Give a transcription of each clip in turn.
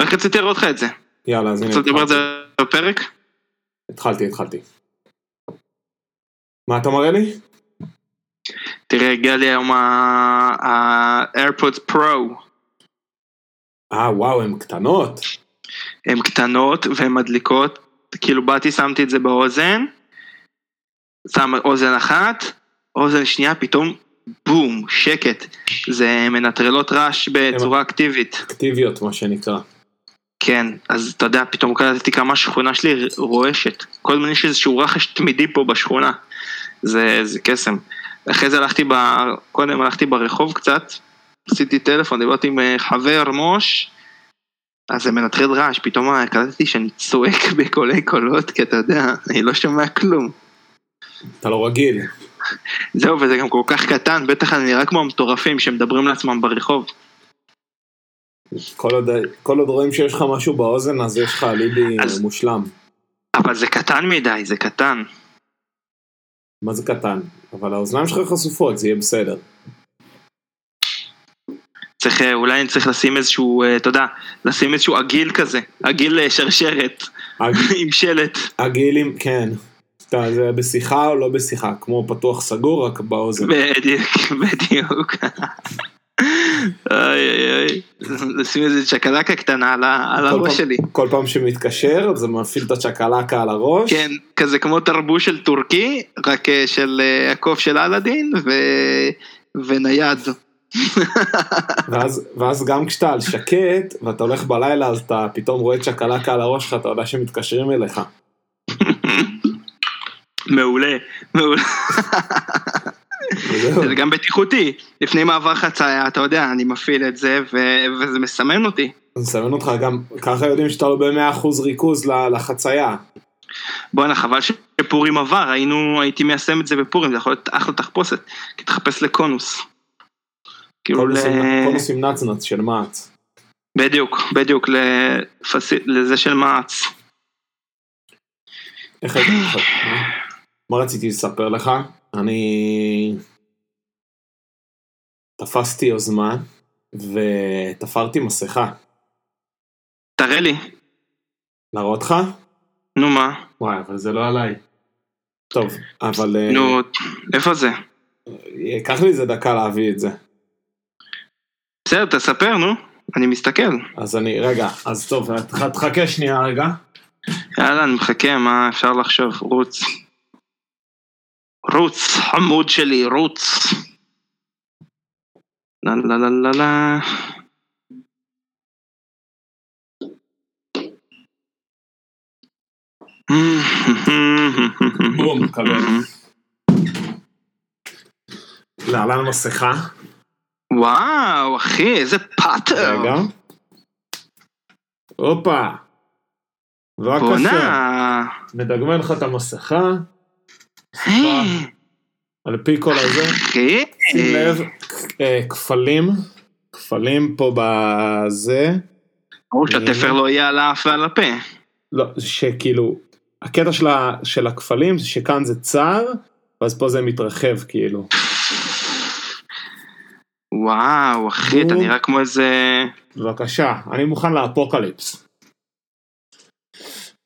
רק רציתי להראות לך את זה. יאללה, אז הנה רוצה לדבר על. זה בפרק? התחלתי, התחלתי. מה אתה מראה לי? תראה, הגיע לי היום ה-AirPods Pro. אה, וואו, הן קטנות. הן קטנות והן מדליקות, כאילו באתי שמתי את זה באוזן, שם אוזן אחת, אוזן שנייה, פתאום בום, שקט. זה מנטרלות רעש בצורה אקטיבית. אקטיביות, מה שנקרא. כן, אז אתה יודע, פתאום קלטתי כמה השכונה שלי רועשת. כל הזמן יש איזשהו רחש תמידי פה בשכונה. זה, זה קסם. אחרי זה הלכתי, ב... קודם הלכתי ברחוב קצת, עשיתי טלפון, דיברתי עם אה, חבר מוש, אז זה מנטרל רעש, פתאום אה, קלטתי שאני צועק בקולי קולות, כי אתה יודע, אני לא שומע כלום. אתה לא רגיל. זהו, וזה גם כל כך קטן, בטח אני נראה כמו המטורפים שמדברים לעצמם ברחוב. כל עוד, כל עוד רואים שיש לך משהו באוזן, אז יש לך אליבי אז- מושלם. אבל זה קטן מדי, זה קטן. מה זה קטן? אבל האוזניים שלך חשופות, זה יהיה בסדר. צריך, אה, אולי אני צריך לשים איזשהו, אה, אתה יודע, לשים איזשהו עגיל כזה, עגיל אה, שרשרת, הג- עם שלט. הגילים, כן. אתה, זה בשיחה או לא בשיחה, כמו פתוח סגור, רק באוזן. בדיוק, בדיוק. אוי אוי אוי, לשים איזה צ'קלקה קטנה על הראש שלי. כל פעם שמתקשר, זה מפעיל את הצ'קלקה על הראש. כן, כזה כמו תרבוש של טורקי, רק אה, של אה, הקוף של אלאדין ונייד. ואז, ואז גם כשאתה על שקט, ואתה הולך בלילה, אז אתה פתאום רואה צ'קלקה על הראש שלך, אתה יודע שמתקשרים אליך. מעולה, מעולה. זה גם בטיחותי, לפני מעבר חצייה, אתה יודע, אני מפעיל את זה ו- וזה מסמן אותי. אני מסמן אותך גם, ככה יודעים שאתה לא ב-100% ריכוז ל- לחצייה. בואנה, חבל שפורים עבר, היינו, הייתי מיישם את זה בפורים, זה יכול להיות אחלה תחפושת, כי תחפש לקונוס. כאילו, קונוס עם- ל- קונוס עם נצנץ של מעץ. בדיוק, בדיוק, לפס... לזה של מעץ. איך הייתי... מה רציתי לספר לך? אני... תפסתי יוזמה ותפרתי מסכה. תראה לי, להראות לך? נו מה, וואי, אבל זה לא עליי. טוב, אבל... אה, נו, איפה זה? ייקח לי איזה דקה להביא את זה. בסדר, תספר, נו, אני מסתכל. אז אני, רגע, אז טוב, תח- תחכה שנייה רגע. יאללה, אני מחכה, מה אפשר לחשוב, רוץ. רוץ, חמוד שלי, רוץ. לה לה לה לה לה. בום, קבל. להלן מסכה. וואו, אחי, איזה פאטר. רגע. הופה. בבקשה. בואנה. מדגמן לך את המסכה. על פי כל הזה. אחי. שים לב, אה, כפלים. כפלים פה בזה. ברור שהתפר לא יהיה על האף ועל הפה. לא, שכאילו, הקטע של, ה, של הכפלים זה שכאן זה צר, ואז פה זה מתרחב כאילו. וואו, אחי, אתה. נראה כמו איזה... בבקשה, אני מוכן לאפוקליפס.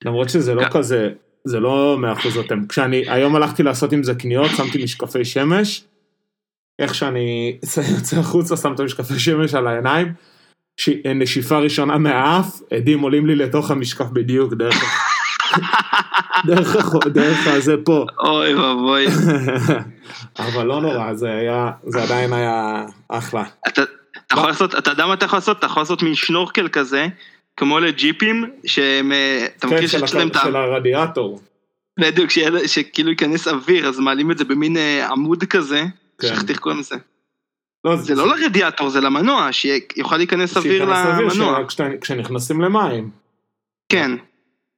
למרות שזה לא כזה, זה לא מאה אחוז אותם. כשאני, היום הלכתי לעשות עם זה קניות, שמתי משקפי שמש, איך שאני יוצא החוצה, שם את המשקפי שמש על העיניים, ש... נשיפה ראשונה מהאף, עדים עולים לי לתוך המשקף בדיוק, דרך, ה- דרך, דרך הזה פה. אוי ואבוי. אבל לא נורא, זה היה, זה עדיין היה אחלה. אתה אתה יכול לעשות, אתה יודע מה אתה יכול לעשות? אתה יכול לעשות מין שנורקל כזה, כמו לג'יפים, שהם, אה, אתה מכיר כן, של, שיש להם את ה... של הרדיאטור. בדיוק, שכאילו ייכנס אוויר, אז מעלים את זה במין אה, עמוד כזה, כן. שכחתי איך קוראים לזה. לא, זה לא לרדיאטור, זה למנוע, שיוכל להיכנס אוויר למנוע. כשנכנסים למים. כן,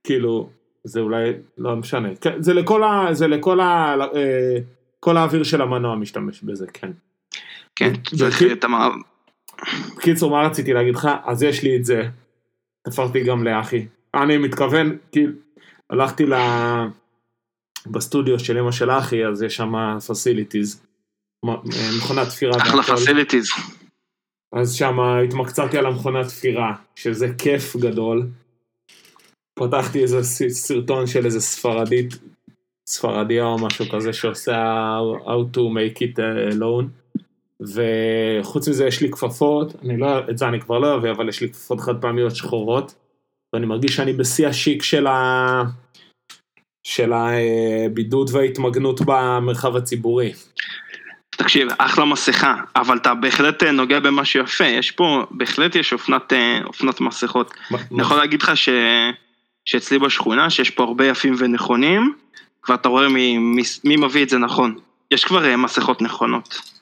כאילו, זה אולי, לא משנה. כן, זה לכל ה... זה לכל ה... אה, כל האוויר של המנוע משתמש בזה, כן. כן, צריך את המערב. בקיצור, מה רציתי להגיד לך? אז יש לי את זה. תפרתי גם לאחי. אני מתכוון, כאילו, הלכתי ל... בסטודיו של אמא של אחי, אז יש שם facilities. מכונת תפירה אחלה. facilities. אז שם התמקצעתי על המכונת תפירה, שזה כיף גדול. פתחתי איזה סרטון של איזה ספרדית, ספרדיה או משהו כזה שעושה how to make it alone. וחוץ מזה יש לי כפפות, אני לא, את זה אני כבר לא אוהב, אבל יש לי כפפות חד פעמיות שחורות, ואני מרגיש שאני בשיא השיק של, ה... של הבידוד וההתמגנות במרחב הציבורי. תקשיב, אחלה מסכה, אבל אתה בהחלט אה, נוגע במשהו יפה, יש פה, בהחלט יש אופנת, אה, אופנת מסכות. אני יכול להגיד לך ש... שאצלי בשכונה, שיש פה הרבה יפים ונכונים, ואתה רואה מי, מי, מי מביא את זה נכון. יש כבר אה, מסכות נכונות.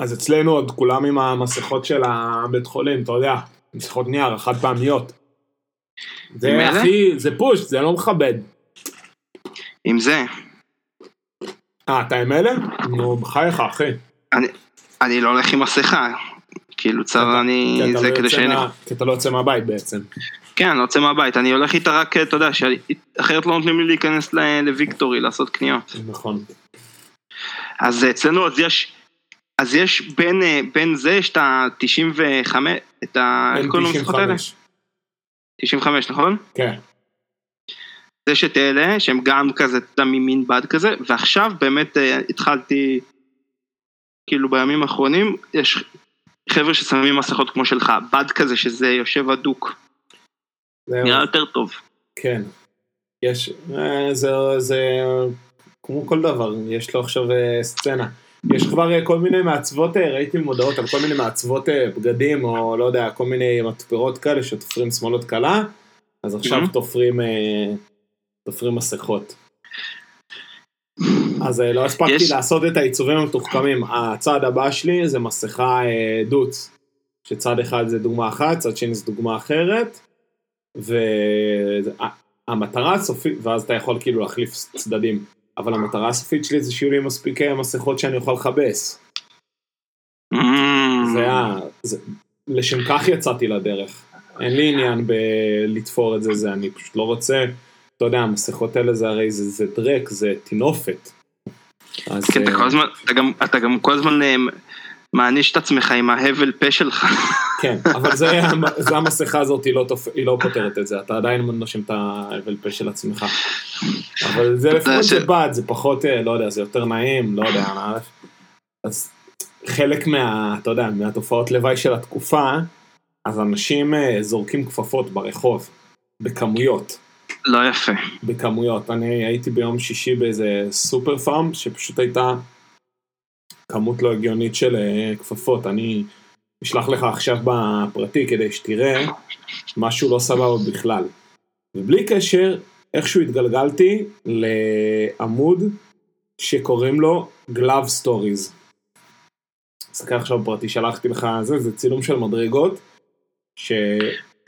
אז אצלנו עוד כולם עם המסכות של הבית חולים, אתה יודע, מסכות נייר, חד פעמיות. זה הכי, זה פוש, זה לא מכבד. עם זה. אה, אתה עם אלה? נו, בחייך, אחי. אני, אני לא הולך עם מסכה. כאילו צר אני, זה לא כדי שאין... כי אתה לא יוצא מהבית בעצם. כן, אני לא יוצא מהבית, אני הולך איתה רק, אתה יודע, אחרת לא נותנים לי להיכנס לוויקטורי לעשות קניות. נכון. אז אצלנו אז יש, אז יש בין, אה, בין זה, יש את ה-95, את ה... איך קוראים למשחקות האלה? 95, נכון? כן. יש את אלה שהם גם כזה, אתה יודע, ממין בד כזה, ועכשיו באמת אה, התחלתי, כאילו בימים האחרונים, יש חבר'ה ששמים מסכות כמו שלך, בד כזה שזה יושב הדוק. נראה יותר טוב. כן. יש, אה, זה, זה כמו כל דבר, יש לו עכשיו סצנה. יש כבר אה, כל מיני מעצבות, אה, ראיתי מודעות על כל מיני מעצבות אה, בגדים, או לא יודע, כל מיני מתפרות כאלה שתופרים שמאלות קלה, אז עכשיו תופרים, תופרים מסכות. אז לא הספקתי יש... לעשות את העיצובים המתוחכמים. הצעד הבא שלי זה מסכה דוץ, שצד אחד זה דוגמה אחת, צד שני זה דוגמה אחרת, והמטרה הסופית, ואז אתה יכול כאילו להחליף צדדים. אבל המטרה הסופית שלי זה שיהיו לי מספיק מסכות שאני אוכל לכבס. Mm. זה היה, זה, לשם כך יצאתי לדרך. אין לי עניין בלתפור את זה, זה אני פשוט לא רוצה, אתה יודע, המסכות האלה זה הרי זה, זה דרק, זה טינופת. אז... כן, אתה אה, כל הזמן, אתה גם, אתה גם כל הזמן אה, מעניש את עצמך עם ההבל פה שלך. כן, אבל זה, זה המסכה הזאת, היא לא, תופ... היא לא פותרת את זה, אתה עדיין נושם את ההבל פה של עצמך. אבל זה לפחות ש... בד, זה פחות, אה, לא יודע, זה יותר נעים, לא יודע, אז חלק מה, אתה יודע, מהתופעות לוואי של התקופה, אז אנשים אה, זורקים כפפות ברחוב, בכמויות. לא יפה. בכמויות. אני הייתי ביום שישי באיזה סופר פארם, שפשוט הייתה כמות לא הגיונית של אה, כפפות. אני אשלח לך עכשיו בפרטי כדי שתראה משהו לא סבבה בכלל. ובלי קשר, איכשהו התגלגלתי לעמוד שקוראים לו Glove Stories. תסתכל עכשיו בפרטי, שלחתי לך זה, זה צילום של מדרגות. ש...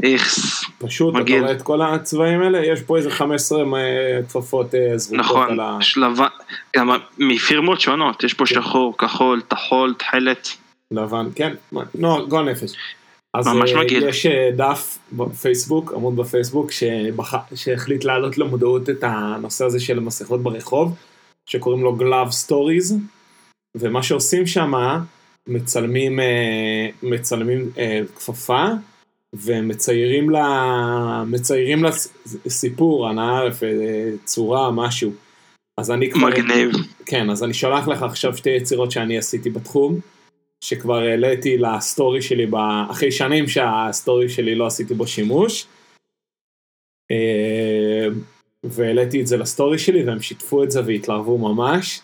איכס. פשוט, מגיע. אתה רואה את כל הצבעים האלה, יש פה איזה 15 כפפות אה, זרוקות נכון, על ה... נכון, שלבה, גם מפירמות שונות, יש פה כן. שחור, כחול, טחול, תכלת. לבן, כן, נו, גול נפש. אז ממש uh, מגעיל. יש uh, דף בפייסבוק, עמוד בפייסבוק, שבח... שהחליט להעלות למודעות את הנושא הזה של מסכות ברחוב, שקוראים לו Glove Stories, ומה שעושים שם, מצלמים, uh, מצלמים כפפה, ומציירים לה, מציירים לה סיפור, הנאה, צורה, משהו. אז אני כבר... מגניב. כן, אז אני שולח לך עכשיו שתי יצירות שאני עשיתי בתחום. שכבר העליתי לסטורי שלי, אחרי שנים שהסטורי שלי לא עשיתי בו שימוש. אה, והעליתי את זה לסטורי שלי והם שיתפו את זה והתלהבו ממש.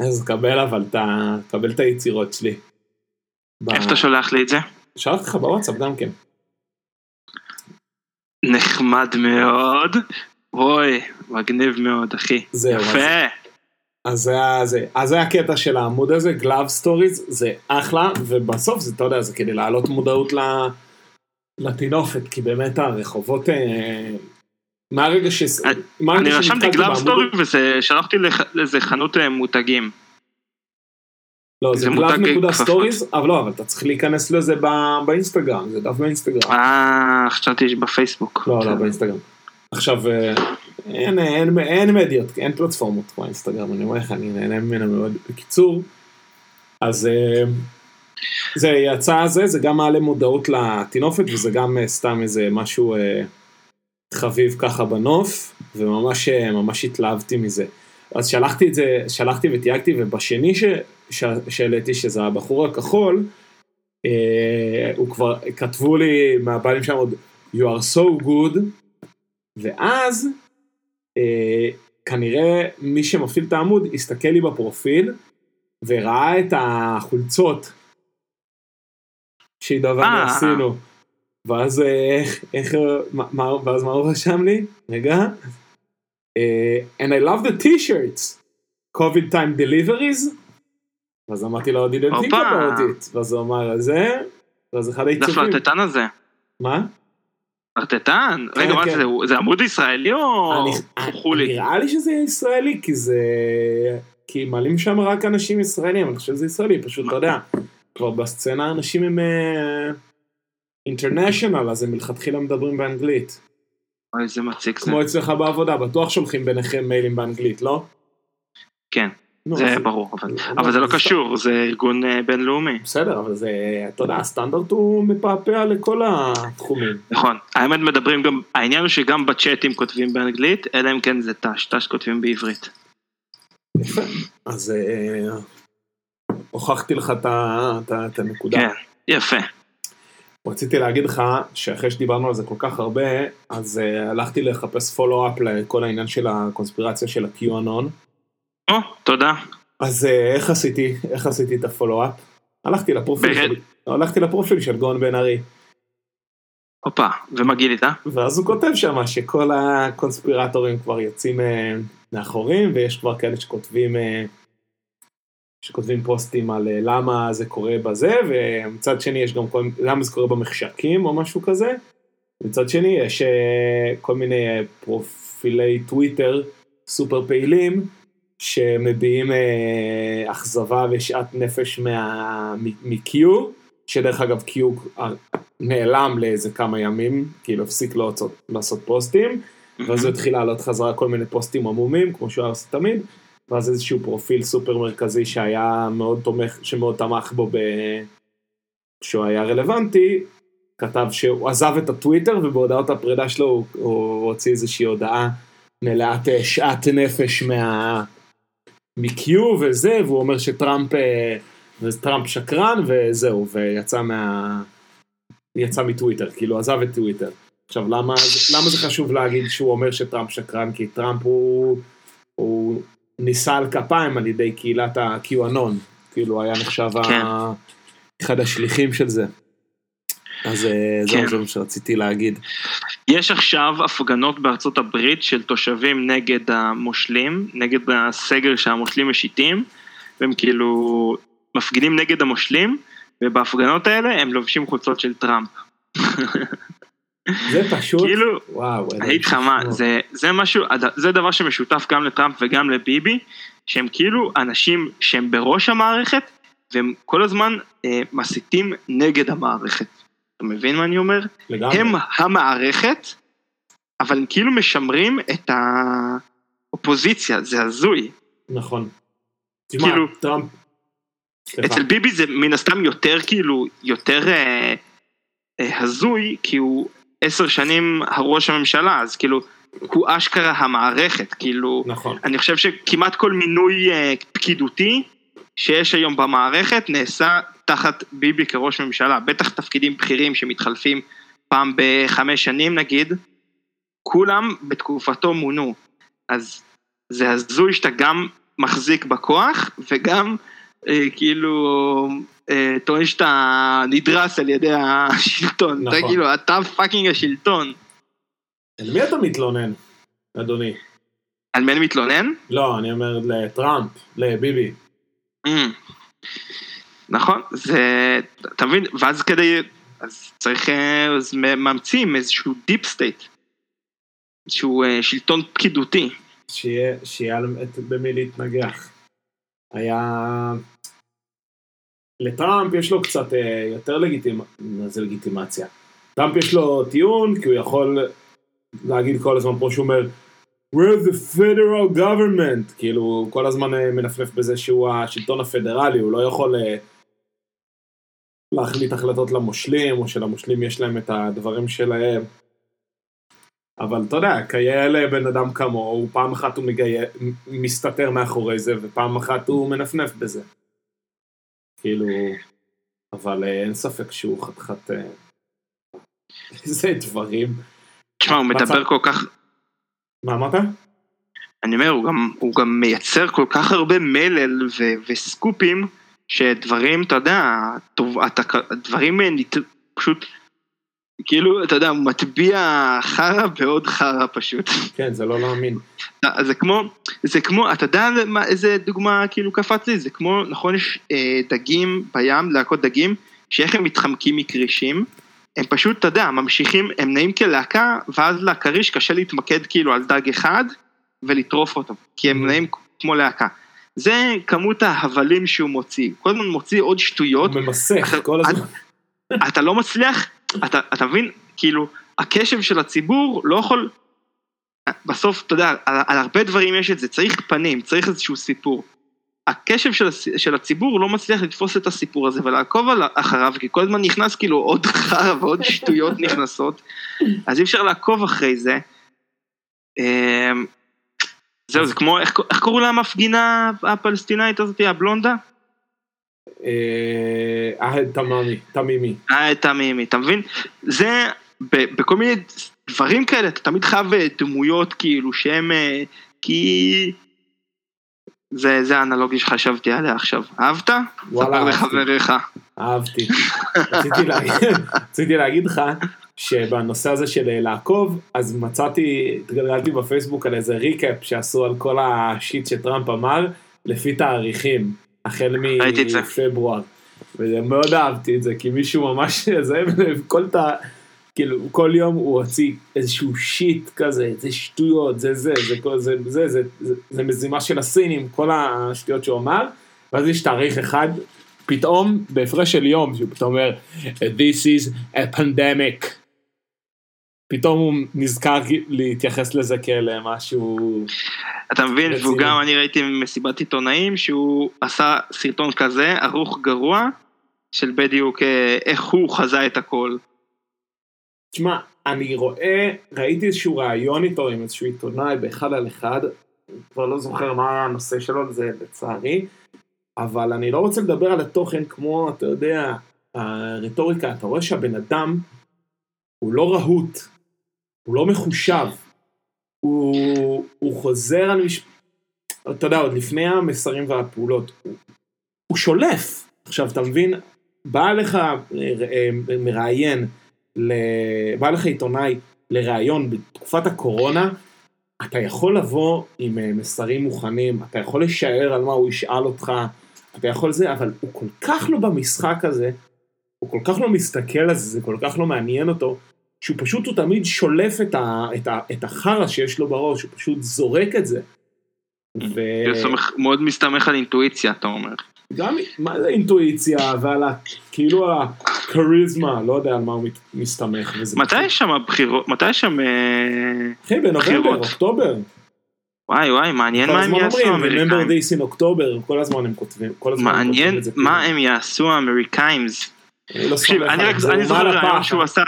אז קבל אבל את, קבל את היצירות שלי. איפה אתה שולח לי את זה? שלחתי לך בוואטסאפ גם כן. נחמד מאוד. אוי, מגניב מאוד אחי. זהו. יפה. אז זה, זה, אז זה הקטע של העמוד הזה, Glove Stories, זה אחלה, ובסוף זה, אתה יודע, זה כדי להעלות מודעות לטינופת, כי באמת הרחובות, אה, מהרגע ש... אני רשמתי Glove Stories ושלחתי לאיזה חנות אה, מותגים. לא, זה glove נקודה stories, אבל לא, אבל אתה צריך להיכנס לזה באינסטגרם, זה דף באינסטגרם. אה, חשבתי בפייסבוק. לא, לא, באינסטגרם. עכשיו, אה, אין, אין, אין מדיות, אין פלטפורמות כמו אינסטגרם, אני אומר לך, אני נהנה ממנה מאוד. בקיצור, אז, אה, זה יצא זה, זה גם מעלה מודעות לטינופת וזה גם אה, סתם איזה משהו חביב ככה בנוף, וממש ממש התלהבתי מזה. אז שלחתי את זה, שלחתי ותייגתי, ובשני ש- שהעליתי, שזה הבחור הכחול, אה, הוא כבר, כתבו לי מהבעלים שם עוד, you are so good, ואז אה, כנראה מי שמפעיל את העמוד הסתכל לי בפרופיל, וראה את החולצות שעידו ואני אה. עשינו. ואז אה, איך, איך, מה, ואז מה הוא רשם לי? רגע. אה, and I love the t-shirts. COVID time deliveries. ואז אמרתי לו, didn't think about it. ואז הוא אמר, זה, ואז אחד זה העיצובים. הפלרטטן הזה. מה? פלרטטן? רגע, מה כן. זה, זה עמוד ישראלי או חולי? נראה לי שזה ישראלי, כי זה... כי מעלים שם רק אנשים ישראלים, אני חושב שזה ישראלי, פשוט, אתה יודע, כבר בסצנה אנשים הם אינטרנשיונל, אז הם מלכתחילה מדברים באנגלית. אוי, איזה מציק זה. כמו אצלך בעבודה, בטוח שולחים ביניכם מיילים באנגלית, לא? כן, זה ברור, אבל- זה לא קשור, זה ארגון אה, בינלאומי. בסדר, אבל זה, אתה יודע, הסטנדרט הוא מפעפע לכל התחומים. נכון, האמת מדברים גם, העניין הוא שגם בצ'אטים כותבים באנגלית, אלא אם כן זה ת"ש, ת"ש כותבים בעברית. יפה. אז אה, הוכחתי לך את הנקודה. כן, יפה. רציתי להגיד לך שאחרי שדיברנו על זה כל כך הרבה, אז uh, הלכתי לחפש פולו-אפ לכל העניין של הקונספירציה של ה-QAnon. או, תודה. אז uh, איך עשיתי, איך עשיתי את הפולו-אפ? הלכתי לפרופיל? של, הלכתי לפרופיל של גאון בן ארי, הופה, ומה גילית? ואז הוא כותב שם שכל הקונספירטורים כבר יוצאים uh, מאחורים, ויש כבר כאלה שכותבים, שכותבים פוסטים על למה זה קורה בזה, ומצד שני יש גם כל, למה זה קורה במחשקים או משהו כזה. מצד שני יש אה, כל מיני אה, פרופילי טוויטר סופר פעילים שמביעים אה, אכזבה ושאט נפש מה- מ-Q, שדרך אגב Q נעלם לאיזה כמה ימים, כאילו הפסיק לעשות, לעשות פוסטים, ואז הוא התחיל לעלות חזרה כל מיני פוסטים עמומים, כמו שהוא היה עושה תמיד, ואז איזשהו פרופיל סופר מרכזי שהיה מאוד תומך, שמאוד תמך בו ב... כשהוא היה רלוונטי, כתב שהוא עזב את הטוויטר ובהודעות הפרידה שלו הוא, הוא הוציא איזושהי הודעה מלאת אה, שאט נפש מה... מ-Q וזה, והוא אומר שטראמפ אה, טראמפ שקרן וזהו, ויצא מה... יצא מטוויטר, כאילו עזב את טוויטר. עכשיו למה, למה זה חשוב להגיד שהוא אומר שטראמפ שקרן? כי טראמפ הוא, הוא נישא על כפיים על ידי קהילת ה-QAnon, כאילו היה נחשב כן. אחד השליחים של זה. אז אה, כן. זהו, זה מה שרציתי להגיד. יש עכשיו הפגנות בארצות הברית של תושבים נגד המושלים, נגד הסגר שהמושלים משיתים, והם כאילו מפגינים נגד המושלים, ובהפגנות האלה הם לובשים חולצות של טראמפ. זה פשוט, כאילו, וואו, אני אגיד לך מה. זה, זה משהו, זה דבר שמשותף גם לטראמפ וגם לביבי, שהם כאילו אנשים שהם בראש המערכת, והם כל הזמן אה, מסיתים נגד המערכת. אתה מבין מה אני אומר? לגמרי. הם המערכת, אבל הם כאילו משמרים את האופוזיציה, זה הזוי. נכון. תשמע, כאילו- טראמפ. אצל ביבי זה מן הסתם יותר כאילו, יותר אה, אה, הזוי, כי הוא עשר שנים הראש הממשלה, אז כאילו, הוא אשכרה המערכת, כאילו, נכון, אני חושב שכמעט כל מינוי אה, פקידותי שיש היום במערכת נעשה תחת ביבי כראש ממשלה, בטח תפקידים בכירים שמתחלפים פעם בחמש שנים נגיד, כולם בתקופתו מונו, אז זה הזוי שאתה גם מחזיק בכוח וגם אה, כאילו אה, טוען שאתה נדרס על ידי השלטון, נכון. אתה כאילו אתה fucking השלטון, על מי אתה מתלונן, אדוני? על מי אני מתלונן? לא, אני אומר לטראמפ, לביבי. Mm. נכון, זה, אתה מבין, ואז כדי, אז צריך, אה, אז מאמצים איזשהו deep state, איזשהו אה, שלטון פקידותי. שיהיה, שיהיה במי להתנגח. היה... לטראמפ יש לו קצת אה, יותר לגיטימ... זה לגיטימציה. טראמפ יש לו טיעון, כי הוא יכול להגיד כל הזמן, כמו שהוא אומר, We're the federal government, כאילו, הוא כל הזמן מנפנף בזה שהוא השלטון הפדרלי, הוא לא יכול... להחליט החלטות למושלים, או שלמושלים יש להם את הדברים שלהם. אבל אתה יודע, כיאה בן אדם כמוהו, פעם אחת הוא מגי... מסתתר מאחורי זה, ופעם אחת הוא מנפנף בזה. כאילו, אבל אה, אין ספק שהוא חתיכת... אה, איזה דברים. תשמע, הוא מדבר כל כך... מה אמרת? אני אומר, הוא גם, הוא גם מייצר כל כך הרבה מלל ו- וסקופים, שדברים, אתה יודע, טוב, אתה, דברים נת, פשוט, כאילו, אתה יודע, מטביע חרא בעוד חרא פשוט. כן, זה לא להאמין. זה כמו, זה כמו, אתה יודע איזה דוגמה כאילו קפץ לי? זה כמו, נכון, יש אה, דגים בים, להקות דגים, שאיך הם מתחמקים מכרישים, הם פשוט, אתה יודע, ממשיכים, הם נעים כלהקה, ואז לכריש קשה להתמקד כאילו על דג אחד, ולטרוף אותו, כי הם mm. נעים כמו להקה. זה כמות ההבלים שהוא מוציא, כל הזמן מוציא עוד שטויות. הוא ממסך כל הזמן. אתה, אתה לא מצליח, אתה, אתה מבין, כאילו, הקשב של הציבור לא יכול, בסוף, אתה יודע, על, על הרבה דברים יש את זה, צריך פנים, צריך איזשהו סיפור. הקשב של, של הציבור לא מצליח לתפוס את הסיפור הזה ולעקוב אחריו, כי כל הזמן נכנס כאילו עוד חרא ועוד שטויות נכנסות, אז אי אפשר לעקוב אחרי זה. זהו, זה כמו, איך, קראו לה המפגינה הפלסטינאית הזאת, הבלונדה? אה, תמימי, תמימי. אה, תמימי, אתה מבין? זה, בכל מיני דברים כאלה, אתה תמיד חייב אה, דמויות כאילו שהם, אה, כי... זה, זה האנלוגיה שחשבתי עליה עכשיו. אהבת? ספר לחבריך. אהבתי. רציתי להגיד לך שבנושא הזה של אה, לעקוב, אז מצאתי, התגלגלתי בפייסבוק על איזה ריקאפ שעשו על כל השיט שטראמפ אמר, לפי תאריכים, החל מפברואר. ומאוד אהבתי את זה, כי מישהו ממש, זה, כל תא, כאילו, כל יום הוא הוציא איזשהו שיט כזה, זה שטויות, זה זה, זה זה, זה, זה, זה, זה, זה מזימה של הסינים, כל השטויות שהוא אמר, ואז יש תאריך אחד, פתאום, בהפרש של יום, שהוא פתאום אומר, This is a pandemic. פתאום הוא נזכר להתייחס לזה כאל משהו... אתה מבין, והוא גם, אני ראיתי מסיבת עיתונאים שהוא עשה סרטון כזה, ערוך גרוע, של בדיוק אה, איך הוא חזה את הכל. תשמע, אני רואה, ראיתי איזשהו ראיון איתו עם איזשהו עיתונאי באחד על אחד, כבר לא זוכר מה הנושא שלו, זה לצערי, אבל אני לא רוצה לדבר על התוכן כמו, אתה יודע, הרטוריקה, אתה רואה שהבן אדם הוא לא רהוט, הוא לא מחושב, הוא, הוא חוזר על מש... אתה יודע, עוד לפני המסרים והפעולות, הוא, הוא שולף. עכשיו, אתה מבין, בא לך אה, אה, מראיין, בא לך עיתונאי לראיון בתקופת הקורונה, אתה יכול לבוא עם אה, מסרים מוכנים, אתה יכול לשער על מה הוא ישאל אותך, אתה יכול זה, אבל הוא כל כך לא במשחק הזה, הוא כל כך לא מסתכל על זה, זה כל כך לא מעניין אותו, שהוא פשוט, הוא תמיד שולף את, ה, את, ה, את החרא שיש לו בראש, הוא פשוט זורק את זה. ו... מאוד מסתמך על אינטואיציה, אתה אומר. גם, מה זה אינטואיציה ועל ה... כאילו הכריזמה, לא יודע על מה הוא מסתמך. מתי יש שם בחירות? מתי יש שם אה, אחי, בנובמבר, אוקטובר. וואי וואי, מעניין מה הם יעשו האמריקאים. Remember this in October, כל הזמן הם כותבים, כל הזמן הם כותבים את זה. מעניין מה הם יעשו האמריקאים. לא אני זוכר ריאיון שהוא עשה...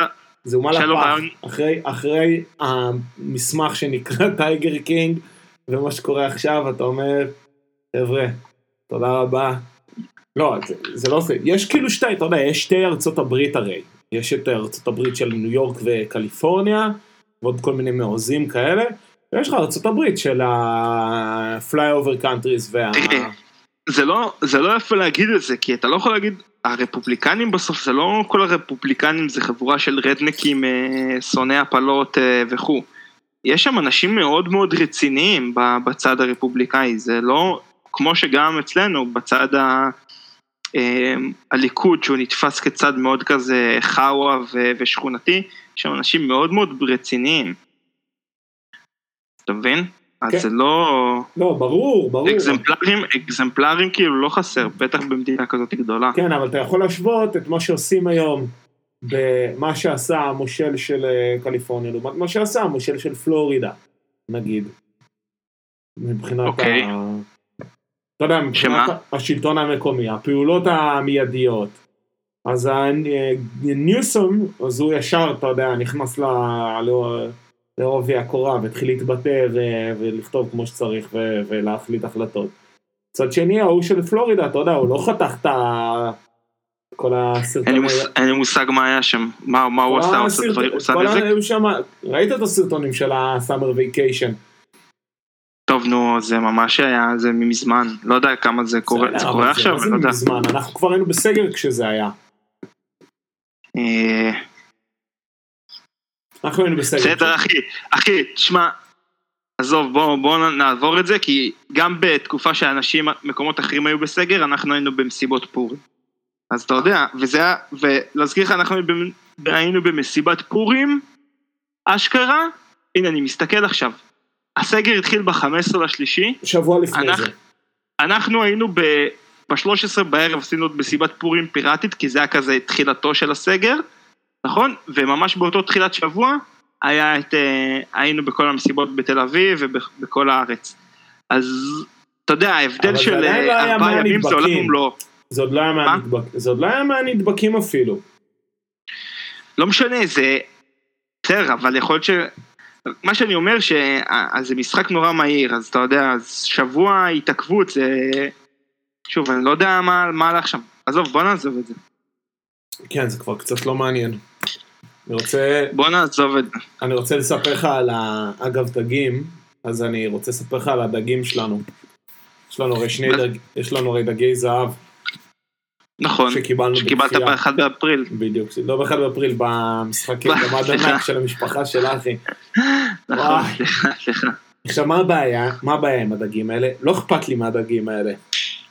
זה אומה לפח, אחרי, אחרי המסמך שנקרא Tiger King ומה שקורה עכשיו אתה אומר חבר'ה תודה רבה. לא זה, זה לא זה, יש כאילו שתי, אתה יודע, יש שתי ארצות הברית הרי, יש את ארצות הברית של ניו יורק וקליפורניה ועוד כל מיני מעוזים כאלה ויש לך ארצות הברית של ה-fly over countries וה... זה לא, זה לא יפה להגיד את זה, כי אתה לא יכול להגיד, הרפובליקנים בסוף זה לא כל הרפובליקנים זה חבורה של רדנקים אה, שונאי הפלות אה, וכו'. יש שם אנשים מאוד מאוד רציניים בצד הרפובליקאי, זה לא כמו שגם אצלנו בצד ה... אה, הליכוד שהוא נתפס כצד מאוד כזה חאווה ושכונתי, יש שם אנשים מאוד מאוד רציניים. אתה מבין? אז כן. זה לא... לא, ברור, ברור. אקזמפלרים, אקזמפלרים כאילו לא חסר, בטח במדינה כזאת גדולה. כן, אבל אתה יכול להשוות את מה שעושים היום במה שעשה המושל של אה, קליפורניה, לעומת מה שעשה המושל של פלורידה, נגיד. מבחינת אוקיי. ה... אתה יודע, מבחינת שמה? השלטון המקומי, הפעולות המיידיות, אז ניוסום, אז הוא ישר, אתה יודע, נכנס ל- ל- לעובי הקורה והתחיל להתבטא ולכתוב כמו שצריך ולהחליט החלטות. מצד שני, ההוא של פלורידה, אתה יודע, הוא לא חתך את ה... כל הסרטונים. אין לי מושג מה היה שם, מה הוא עשה, הוא עשה נזק? ראית את הסרטונים של הסאמר וייקיישן? טוב נו, זה ממש היה, זה מזמן, לא יודע כמה זה קורה, זה קורה עכשיו, לא יודע. אנחנו כבר היינו בסגר כשזה היה. אנחנו היינו בסגר. בסדר אחי, אחי, תשמע, עזוב בוא בוא נעבור את זה כי גם בתקופה שאנשים, מקומות אחרים היו בסגר, אנחנו היינו במסיבות פורים. אז אתה יודע, וזה היה, ולהזכיר לך, אנחנו היינו במ- היינו במסיבת פורים, אשכרה, הנה אני מסתכל עכשיו, הסגר התחיל ב-15 לשלישי, שבוע לפני אנחנו- זה. אנחנו היינו ב... ב-13 בערב עשינו עוד מסיבת פורים פיראטית, כי זה היה כזה תחילתו של הסגר, נכון? וממש באותו תחילת שבוע היה את... אה, היינו בכל המסיבות בתל אביב ובכל הארץ. אז אתה יודע, ההבדל של לא אה, היה ארבעה מאה ימים זה עולם. ומלואו. זה עוד לא היה מה? מהנדבק- זה עוד לא היה מהנדבקים אפילו. לא משנה, זה... בסדר, אבל יכול להיות ש... מה שאני אומר שזה משחק נורא מהיר, אז אתה יודע, אז שבוע התעכבות זה... שוב, אני לא יודע מה מה הלך שם. עזוב, בוא נעזוב את זה. כן, זה כבר קצת לא מעניין. אני רוצה, בוא נעזוב את זה. אני רוצה לספר לך על ה... אגב דגים, אז אני רוצה לספר לך על הדגים שלנו. יש לנו הרי שני? דג... יש לנו הרי דגי זהב נכון, שקיבלנו שקיבלת בכפייה. ב-1 באפריל. בדיוק, לא ב-1 באפריל, במשחק ב- גמד סליחה. ענק של המשפחה של אחי. נכון. סליחה, סליחה. עכשיו מה הבעיה? מה הבעיה עם הדגים האלה? לא אכפת לי מהדגים האלה.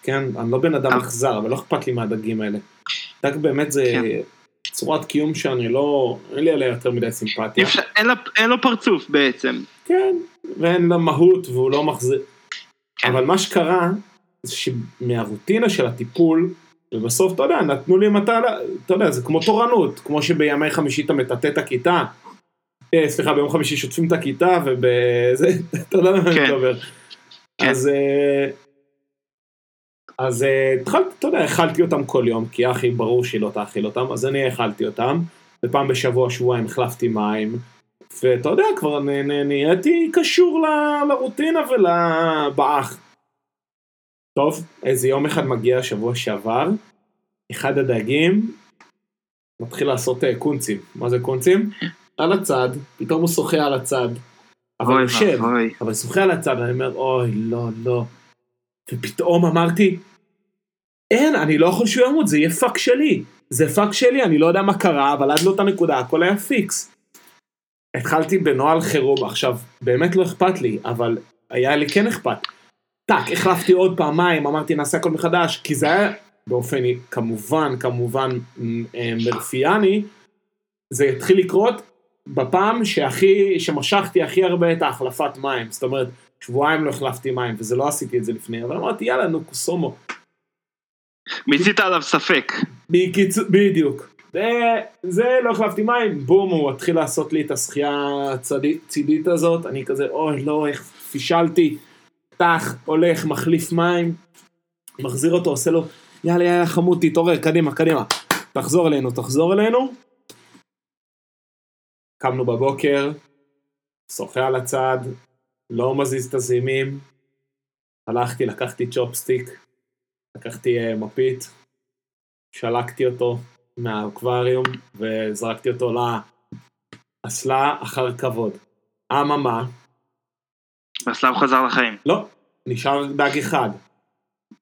כן, אני לא בן אדם אבל- אכזר, אבל לא אכפת לי מהדגים האלה. דג באמת זה כן. צורת קיום שאני לא, אין לי עליה יותר מדי אי סימפתיה. אפשר- אין לה- אין לו פרצוף בעצם. כן, ואין לה מהות והוא לא מחזיר. כן. אבל מה שקרה, זה שמהרוטינה של הטיפול, ובסוף, אתה יודע, נתנו לי מטלה, אתה יודע, זה כמו תורנות, כמו שבימי חמישי אתה מטאטא את הכיתה. אה, סליחה, ביום חמישי שוטפים את הכיתה, ובזה, אתה יודע מה אני כן. מדבר. כן. אז... אז אה, התחלתי, אתה יודע, אכלתי אותם כל יום, כי אחי, ברור שהיא לא תאכיל אותם, אז אני אכלתי אותם, ופעם בשבוע, שבועיים החלפתי מים, ואתה יודע, כבר נהייתי קשור ל- לרוטינה ולבאח. טוב, איזה יום אחד מגיע השבוע שעבר, אחד הדגים מתחיל לעשות אה, קונצים. מה זה קונצים? על הצד, פתאום הוא שוחה על הצד. אבל אוי יושב. אבל שוחה על הצד, אני אומר, אוי, לא, לא. ופתאום אמרתי, אין, אני לא יכול שהוא ימות, זה יהיה פאק שלי. זה פאק שלי, אני לא יודע מה קרה, אבל עד לאותה נקודה הכל היה פיקס. התחלתי בנוהל חירום, עכשיו, באמת לא אכפת לי, אבל היה לי כן אכפת. טאק, החלפתי עוד פעמיים, אמרתי נעשה הכל מחדש, כי זה היה באופן כמובן, כמובן אה, מרפיאני, זה התחיל לקרות בפעם שהכי, שמשכתי הכי הרבה את ההחלפת מים, זאת אומרת, שבועיים לא החלפתי מים, וזה לא עשיתי את זה לפני, אבל אמרתי יאללה נו קוסומו, מיצית עליו ספק. בקיצור, בדיוק. זה, זה לא החלפתי מים, בום, הוא התחיל לעשות לי את השחייה הצידית הזאת, אני כזה, אוי, לא, איך פישלתי, טח, הולך, מחליף מים, מחזיר אותו, עושה לו, יאללה, יאללה, חמוד, תתעורר, קדימה, קדימה, תחזור אלינו, תחזור אלינו. קמנו בבוקר, שוחה על הצד, לא מזיז את הזימים, הלכתי, לקחתי צ'ופסטיק, לקחתי uh, מפית, שלקתי אותו מהאקווריום וזרקתי אותו לאסלה אחר כבוד. אממה, והסלאב חזר לחיים. לא, נשאר דג אחד.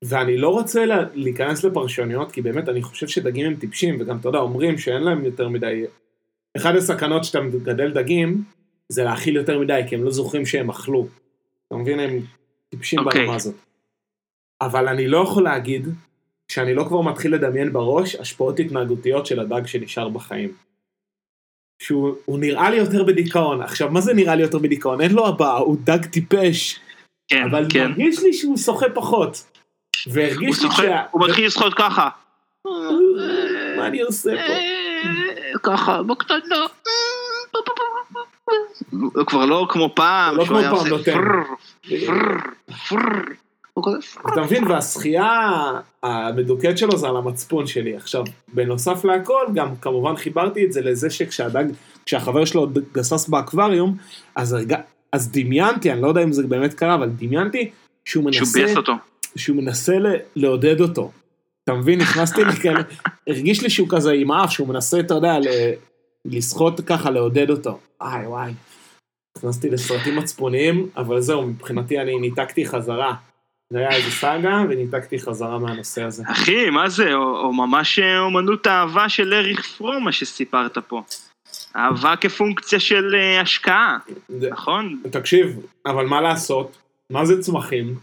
ואני לא רוצה לה, להיכנס לפרשנויות, כי באמת אני חושב שדגים הם טיפשים, וגם אתה יודע, אומרים שאין להם יותר מדי... אחד הסכנות שאתה מגדל דגים, זה להאכיל יותר מדי, כי הם לא זוכרים שהם אכלו. אתה מבין? הם טיפשים אוקיי. ברמה הזאת. אבל אני לא יכול להגיד שאני לא כבר מתחיל לדמיין בראש השפעות התנהגותיות של הדג שנשאר בחיים. שהוא הוא נראה לי יותר בדיכאון. עכשיו, מה זה נראה לי יותר בדיכאון? אין לו הבעה, הוא דג טיפש. כן, אבל כן. מרגיש לי שהוא שוחה פחות. והרגיש לי שה... הוא מתחיל לשחות ככה. מה אני עושה פה? ככה, בקטנה. הוא כבר לא כמו פעם. לא שהוא כמו היה פעם עושה נותן. אתה מבין, והשחייה המדוכאת שלו זה על המצפון שלי. עכשיו, בנוסף להכל, גם כמובן חיברתי את זה לזה שכשהדג, כשהחבר שלו גסס באקווריום, אז, הרג... אז דמיינתי, אני לא יודע אם זה באמת קרה, אבל דמיינתי שהוא מנסה... שהוא ביאס אותו. שהוא מנסה ל- לעודד אותו. אתה מבין, נכנסתי לכאלה, הרגיש לי שהוא כזה עם האף, שהוא מנסה, אתה יודע, ל- לשחות ככה, לעודד אותו. וואי וואי. נכנסתי לסרטים מצפוניים, אבל זהו, מבחינתי אני ניתקתי חזרה. זה היה איזה סאגה, וניתקתי חזרה מהנושא הזה. אחי, מה זה? או, או ממש אה, אומנות האהבה של אריך פרום, מה שסיפרת פה. אהבה כפונקציה של אה, השקעה, נכון? תקשיב, אבל מה לעשות? מה זה צמחים?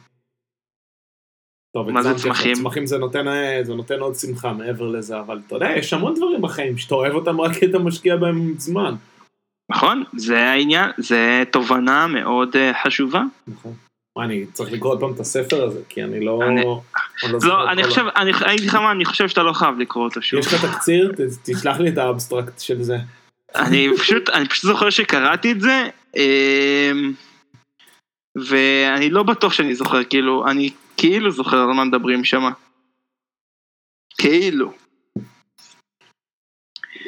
טוב, מה זה. צמחים? צמחים זה נותן, אה, זה נותן עוד שמחה מעבר לזה, אבל אתה יודע, יש המון דברים בחיים שאתה אוהב אותם רק כי אתה משקיע בהם זמן. נכון, זה העניין, זה תובנה מאוד אה, חשובה. נכון. מה, אני צריך לקרוא עוד פעם את הספר הזה, כי אני לא... אני- לא, את אני חושב, אני אני אגיד לך מה, אני חושב שאתה לא חייב לקרוא אותו שוב. יש לך תקציר? תשלח לי את האבסטרקט של זה. אני פשוט, אני פשוט זוכר שקראתי את זה, אמ, ואני לא בטוח שאני זוכר, כאילו, אני כאילו זוכר על מה מדברים שם. כאילו.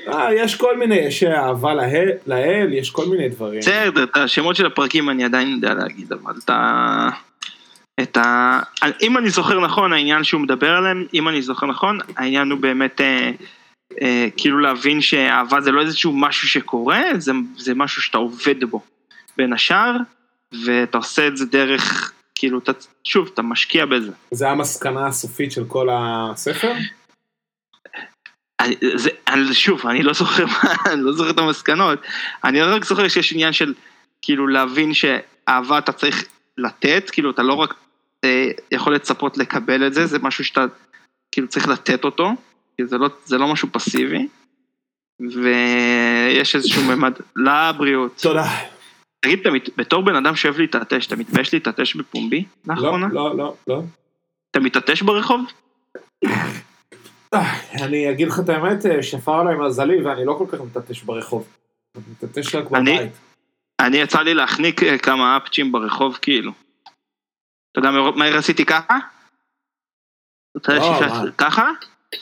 אה, יש כל מיני, יש אהבה לאל, לאל, יש כל מיני דברים. בסדר, את השמות של הפרקים אני עדיין יודע להגיד, אבל את ה... את ה... אם אני זוכר נכון, העניין שהוא מדבר עליהם, אם אני זוכר נכון, העניין הוא באמת אה, אה, כאילו להבין שאהבה זה לא איזשהו משהו שקורה, זה, זה משהו שאתה עובד בו. בין השאר, ואתה עושה את זה דרך, כאילו, אתה, שוב, אתה משקיע בזה. זה המסקנה הסופית של כל הספר? אני, זה, אני, שוב, אני לא זוכר, אני לא זוכר את המסקנות, אני רק זוכר שיש עניין של כאילו להבין שאהבה אתה צריך לתת, כאילו אתה לא רק אה, יכול לצפות לקבל את זה, זה משהו שאתה כאילו צריך לתת אותו, כי זה לא, זה לא משהו פסיבי, ויש איזשהו ממד לבריאות. תודה. תגיד, בתור בן אדם שאוהב להתעטש, אתה מתבייש להתעטש בפומבי לא, לאחרונה? לא, לא, לא. אתה מתעטש ברחוב? אה, אני אגיד לך את האמת, אה, שפר עליי מזלי ואני לא כל כך מטטש ברחוב. אני מטטש רק בבית. אני יצא לי להחניק אה, כמה אפצ'ים ברחוב כאילו. אתה יודע מה- מה עשיתי ככה? לא? ככה?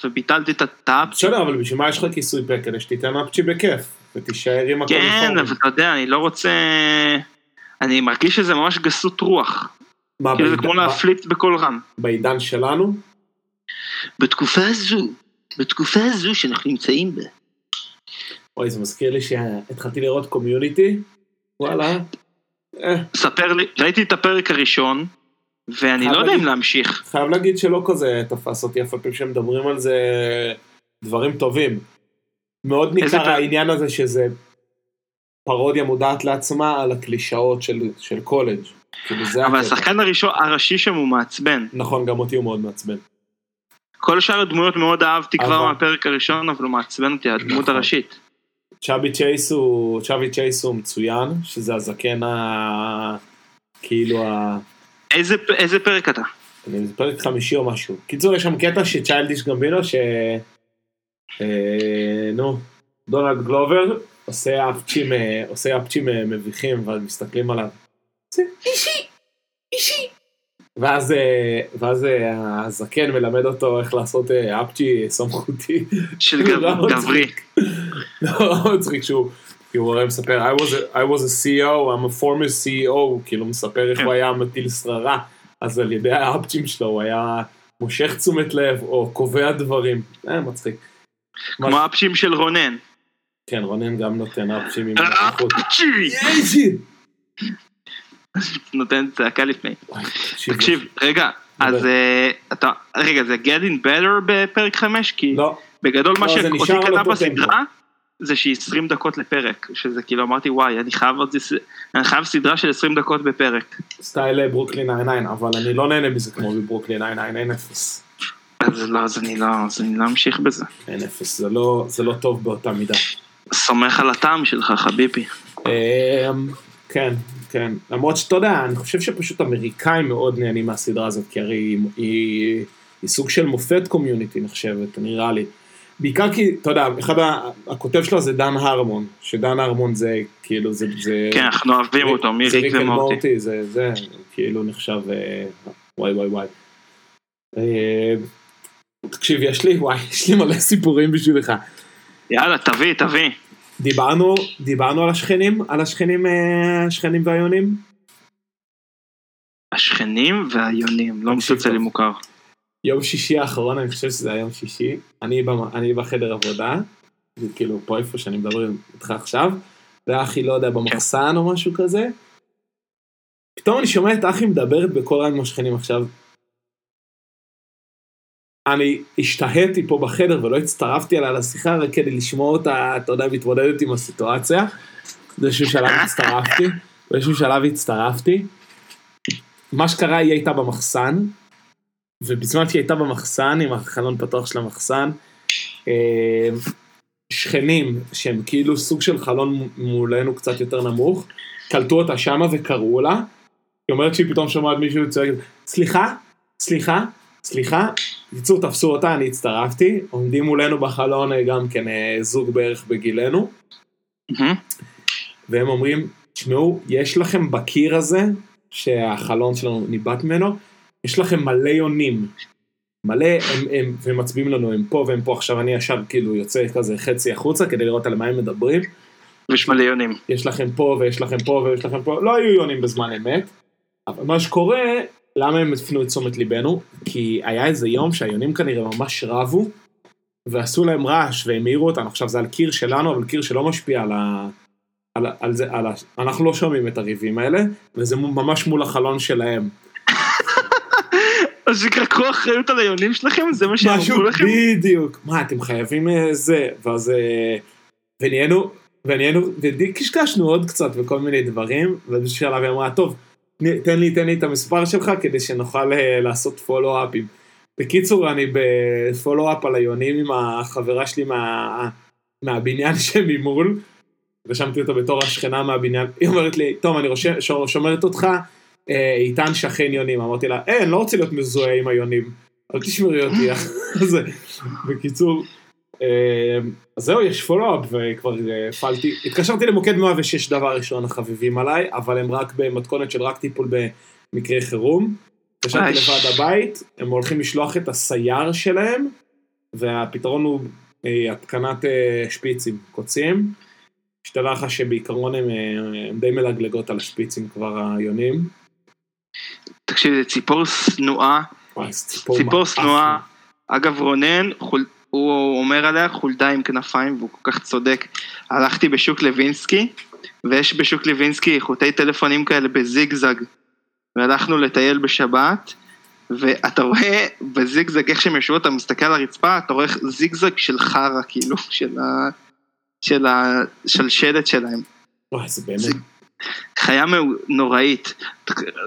וביטלתי את האפצ'ים. בסדר, אבל בשביל מה יש לך כיסוי? כדי שתיתן אפצ'י בכיף, ותישאר עם כן, נכון. אבל אתה יודע, אני לא רוצה... אני מרגיש שזה ממש גסות רוח. מה, כאילו זה בעידן- כמו להפליץ בקול רם. בעידן שלנו? בתקופה הזו, בתקופה הזו שאנחנו נמצאים בה. אוי, זה מזכיר לי שהתחלתי לראות קומיוניטי. וואלה. אה, ספר לי, ראיתי את הפרק הראשון, ואני לא יודע אם להמשיך. חייב להגיד שלא כזה תפס אותי, אף על פי שמדברים על זה דברים טובים. מאוד ניכר? העניין הזה שזה פרודיה מודעת לעצמה על הקלישאות של, של קולג'. כאילו אבל. השחקן הראשון, הראשי שם הוא מעצבן. נכון, גם אותי הוא מאוד מעצבן. כל שאר הדמויות מאוד אהבתי כבר אבל- מהפרק הראשון, אבל הוא מעצבן אותי, הדמות נכון. הראשית. צ'אבי צ'ייס הוא, צ'אבי צ'ייס הוא מצוין, שזה הזקן ה... כאילו ה... איזה, איזה פרק אתה? אני- זה פרק חמישי או משהו. קיצור, יש שם קטע שצ'יילדיש גמבינו, ש... אה, נו, דונלד גלובר עושה אפצ'ים, אה, עושה אפצ'ים אה, מביכים, ואז מסתכלים עליו. זה אישי, אישי. ואז, ואז הזקן מלמד אותו איך לעשות אפצ'י סמכותי. של לא. גברי. לא מצחיק שהוא, כי הוא הרי מספר, I was, a, I was a CEO, I'm a former CEO, כאילו מספר איך כן. הוא היה מטיל שררה, אז על ידי האפצ'ים שלו הוא היה מושך תשומת לב, או קובע דברים, אה, מצחיק. כמו האפצ'ים של רונן. כן, רונן גם נותן אפצ'ים עם אה, נוכחות. אפצ'י! יאיג'י! נותן צעקה לפני. תקשיב, רגע, אז אה, אתה, רגע, זה Getting Better בפרק 5? כי לא, בגדול מה לא, שאותי אותו בסדרה, זה שהיא 20 דקות לפרק, שזה כאילו אמרתי וואי, אני חייב עוד, אני חייב סדרה של 20 דקות בפרק. סטייל אה, ברוקלין 99, אבל אני לא נהנה מזה כמו בברוקלין 99, אין אפס. אז לא, אז אני לא, אז אני לא אמשיך בזה. אין אפס, זה לא, זה לא טוב באותה מידה. סומך על הטעם שלך, חביבי. אמ, כן, כן. למרות שאתה יודע, אני חושב שפשוט אמריקאים מאוד נהנים מהסדרה הזאת, כי הרי היא, היא, היא סוג של מופת Community נחשבת, נראה לי. בעיקר כי, אתה יודע, אחד. הכותב שלו זה דן הרמון, שדן הרמון זה כאילו, זה... זה כן, אנחנו אוהבים אותו, זה מ Rick Rick and ו Morty. Morty, זה, זה כאילו נחשב אה, וואי וואי וואי. תקשיב, יש לי, וואי, יש לי מלא סיפורים בשבילך. יאללה, תביא, תביא. דיברנו, דיברנו על השכנים, על השכנים, אה, השכנים והיונים? השכנים והיונים, לא מצוצה לי. מוכר. יום שישי האחרון, אני חושב שזה היה יום שישי, אני, במ, אני בחדר עבודה, זה כאילו פה איפה שאני מדבר איתך עכשיו, ואחי, לא יודע, במחסן או משהו כזה. פתאום אני שומע את אחי מדברת בקול רם עם השכנים עכשיו. אני השתהיתי פה בחדר ולא הצטרפתי אליה לשיחה רק כדי לשמוע אותה, אתה יודע, מתמודדת עם הסיטואציה. באיזשהו שלב הצטרפתי, באיזשהו שלב הצטרפתי. מה שקרה, היא הייתה במחסן, ובזמן שהיא הייתה במחסן, עם החלון פתוח של המחסן, אה, שכנים, שהם כאילו סוג של חלון מולנו קצת יותר נמוך, קלטו אותה שמה וקראו לה. היא אומרת שהיא פתאום שומעת מישהו צועק, סליחה, סליחה, סליחה. בקיצור, תפסו אותה, אני הצטרפתי, עומדים מולנו בחלון אה, גם כן אה, זוג בערך בגילנו. והם אומרים, תשמעו, יש לכם בקיר הזה, שהחלון שלנו ניבט ממנו, יש לכם מלא יונים. מלא, הם, הם, והם מצביעים לנו, הם פה והם פה, עכשיו אני ישר כאילו יוצא כזה חצי החוצה כדי לראות על מה הם מדברים. ויש מלא יונים. יש לכם פה ויש לכם פה ויש לכם פה, לא היו יונים בזמן אמת. אבל מה שקורה, למה הם הפנו את תשומת ליבנו? כי היה איזה יום שהיונים כנראה ממש רבו, ועשו להם רעש והם העירו אותנו, עכשיו זה על קיר שלנו, אבל קיר שלא משפיע על ה... על, על זה, על ה... אנחנו לא שומעים את הריבים האלה, וזה ממש מול החלון שלהם. אז קחו אחריות על היונים שלכם? זה מה משהו שאמרו לכם? בדיוק. מה, אתם חייבים אה, זה, ואז... אה, ונהיינו, ונהיינו, וקשקשנו עוד קצת וכל מיני דברים, ובאיזשהו שלב היא אמרה, טוב, תן לי, תן לי את המספר שלך כדי שנוכל אה, לעשות פולו-אפים. בקיצור, אני בפולו-אפ על היונים עם החברה שלי מה, מהבניין שממול, רשמתי אותה בתור השכנה מהבניין, היא אומרת לי, טוב, אני רושם, שומרת אותך, אה, איתן שכן יונים, אמרתי לה, אה, אני לא רוצה להיות מזוהה עם היונים, אל תשמרי אותי, בקיצור, אז זהו, יש פולו-אפ וכבר אה, הפעלתי, התקשרתי למוקד 106 דבר ראשון החביבים עליי, אבל הם רק במתכונת של רק טיפול במקרי חירום. התקשרתי. לוועד הבית, הם הולכים לשלוח את הסייר שלהם, והפתרון הוא אה, התקנת אה, שפיצים, קוצים. שתדע לך שבעיקרון הם, אה, הם די מלגלגות על השפיצים כבר היונים. תקשיב, זה ציפור שנואה, ציפור. שנואה. אגב, רונן, חול- הוא אומר עליה חולדה עם כנפיים, והוא כל כך צודק. הלכתי בשוק לוינסקי, ויש בשוק לוינסקי חוטי טלפונים כאלה בזיגזג. והלכנו לטייל בשבת, ואתה רואה בזיגזג איך שהם יושבות, אתה מסתכל על הרצפה, אתה רואה זיגזג של חרא, כאילו, של ה... של השלשלת שלהם. וואי, זה באמת. זה- חיה נוראית.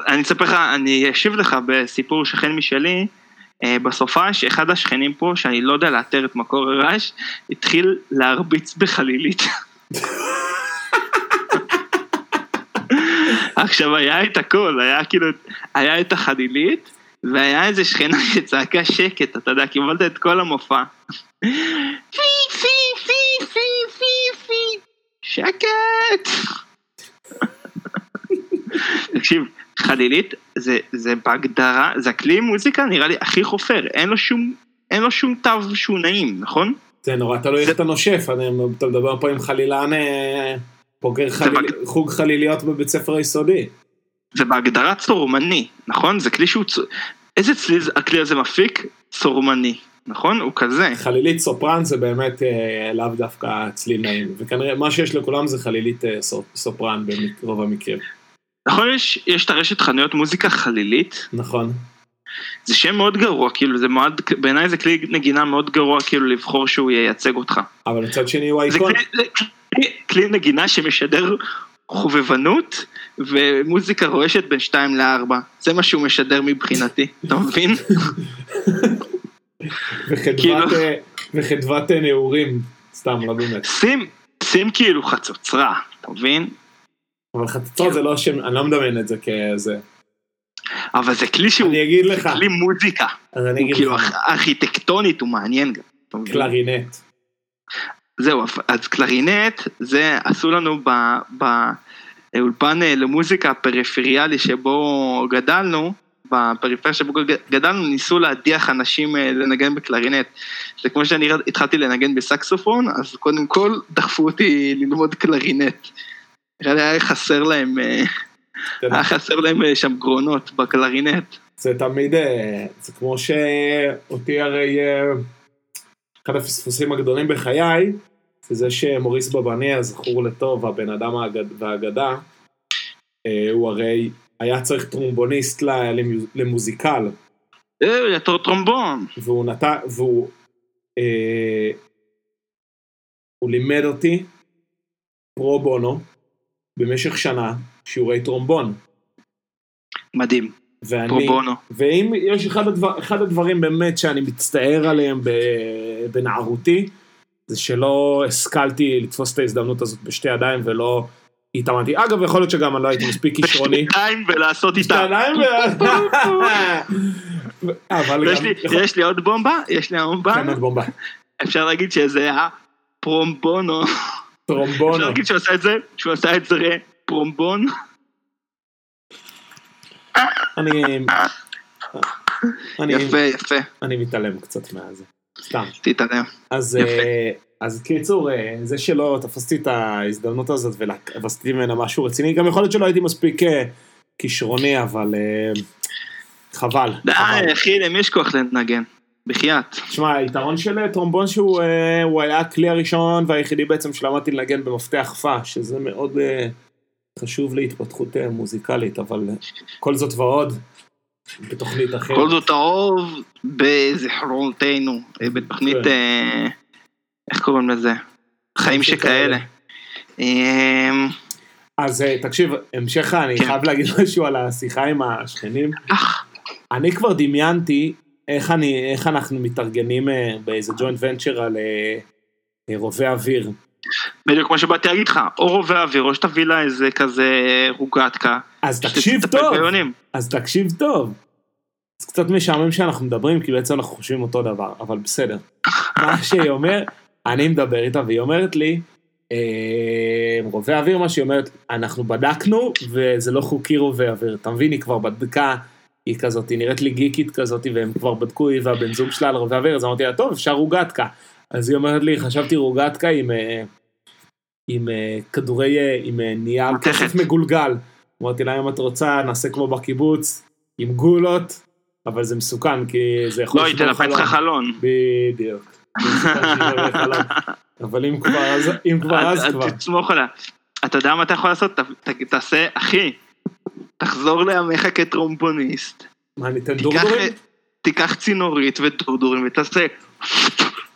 אני אספר לך, אני אשיב לך בסיפור שכן משלי, בסופש, אחד השכנים פה, שאני לא יודע לאתר את מקור הרעש, התחיל להרביץ בחלילית. עכשיו היה את הכל, היה כאילו, היה את החלילית, והיה איזה שכנה שצעקה שקט, אתה יודע, קיבלת את כל המופע. פי פי פי פי פי פי, שקט. תקשיב, חלילית זה, זה בהגדרה, זה הכלי מוזיקה נראה לי הכי חופר, אין לו שום, אין לו שום תו שהוא נעים, נכון? זה נורא תלוי איך אתה נושף, אני- אתה מדבר פה עם חלילן, אה, בוגר חליל- חוג חליליות בבית ספר היסודי. זה בהגדרה צורמני, נכון? זה כלי שהוא, איזה צליל הכלי הזה מפיק? צורמני, נכון? הוא כזה. חלילית סופרן זה באמת אה, לאו דווקא צליל נעים, וכנראה מה שיש לכולם זה חלילית אה, סופ- סופרן ברוב המקרים. נכון, יש, יש את הרשת חנויות מוזיקה חלילית, נכון. זה שם מאוד גרוע, כאילו זה מאוד, בעיניי זה כלי נגינה מאוד גרוע כאילו לבחור שהוא ייצג אותך. אבל מצד שני הוא זה אייקון. כלי, זה כלי, כלי נגינה שמשדר חובבנות ומוזיקה רועשת בין 2 ל-4. זה מה שהוא משדר מבחינתי, אתה מבין? וחדוות, כאילו- אה, וחדוות אה, נעורים, סתם, לא באמת. שים, שים כאילו חצוצרה, אתה מבין? אבל חצוצרה זה לא השם, אני לא מדמיין את זה כזה. אבל זה כלי שהוא אני אגיד לך, כלי מוזיקה, אז אני הוא אגיד כאילו לך, ארכ- ארכיטקטונית הוא מעניין גם. קלרינט. זהו, אז קלרינט, זה עשו לנו באולפן אה, למוזיקה הפריפריאלי שבו גדלנו, בפריפריה שבו גדלנו, ניסו להדיח אנשים אה, לנגן בקלרינט. זה כמו שאני התחלתי לנגן בסקסופון, אז קודם כל דחפו אותי ללמוד קלרינט. נראה לי היה חסר להם, אה, היה חסר להם אה, שם גרונות בקלרינט. זה תמיד, זה כמו שאותי הרי, אחד הפספוסים הגדולים בחיי, זה זה שמוריס בבני הזכור לטוב, הבן אדם והאגדה, הוא הרי היה צריך טרומבוניסט למוזיקל. אה, יותר טרומבון. והוא נתן, והוא, אה, הוא לימד אותי פרו בונו במשך שנה שיעורי טרומבון. מדהים. ואני, פרו בונו. ואם יש אחד, הדבר, אחד הדברים באמת שאני מצטער עליהם בנערותי, זה שלא השכלתי לתפוס את ההזדמנות הזאת בשתי ידיים ולא התאמנתי. אגב, יכול להיות שגם אני לא הייתי מספיק כישרוני. בשתיים ולעשות איתה. בשתיים ו... יש לי עוד בומבה? יש לי עוד בומבה? כן, עוד בומבה. אפשר להגיד שזה היה פרומבונו. אפשר להגיד שהוא עשה את זה, שהוא עשה את זה פרומבון. אני... יפה, יפה. אני מתעלם קצת מהזה. סתם. תתעלם. אז אז קיצור, אה, זה שלא תפסתי את ההזדמנות הזאת ועשיתי ממנה משהו רציני, גם יכול להיות שלא הייתי מספיק אה, כישרוני, אבל אה, חבל. די, אחי, למי יש כוח לנגן? בחייאת. תשמע, היתרון של טרומבון שהוא היה הכלי הראשון והיחידי בעצם שלמדתי לנגן במפתח פה, שזה מאוד חשוב להתפתחות מוזיקלית, אבל כל זאת ועוד. בתוכנית אחרת. כל זאת האוב בזיכרונותינו, בתוכנית כן. איך קוראים לזה? חיים שכאלה. אמ, אז אה, תקשיב, המשך אני כן. חייב להגיד משהו על השיחה עם השכנים. אני כבר דמיינתי איך, אני, איך אנחנו מתארגנים אה, באיזה ג'וינט ונצ'ר על אה, רובה אוויר. בדיוק כמו שבאתי להגיד לך, או רובה אוויר, או שתביא לה איזה כזה רוגטקה. אז תקשיב טוב, אז תקשיב טוב. זה קצת משעמם שאנחנו מדברים, כי בעצם אנחנו חושבים אותו דבר, אבל בסדר. מה שהיא אומר, אני מדבר איתה והיא אומרת לי, אה, רובה אוויר מה שהיא אומרת, אנחנו בדקנו וזה לא חוקי רובה אוויר, אתה מבין, היא כבר בדקה, היא כזאת, היא נראית לי גיקית כזאת, והם כבר בדקו, היא והבן זוג שלה על רובה אוויר, אז אמרתי לה, טוב, אפשר רוגטקה. אז היא אומרת לי, חשבתי רוגטקה עם, אה, עם אה, כדורי, עם נייר כסף מגולגל. אמרתי לה, אם את רוצה, נעשה כמו בקיבוץ, עם גולות, אבל זה מסוכן, כי זה יכול... לא, היא תנפץ לך חלון. בדיוק. אבל אם כבר אז, אם כבר אז כבר. תסמוך עליה. אתה יודע מה אתה יכול לעשות? תעשה, אחי, תחזור לימיך כטרומבוניסט. מה, ניתן דורדורים? תיקח צינורית ודורדורים ותעשה...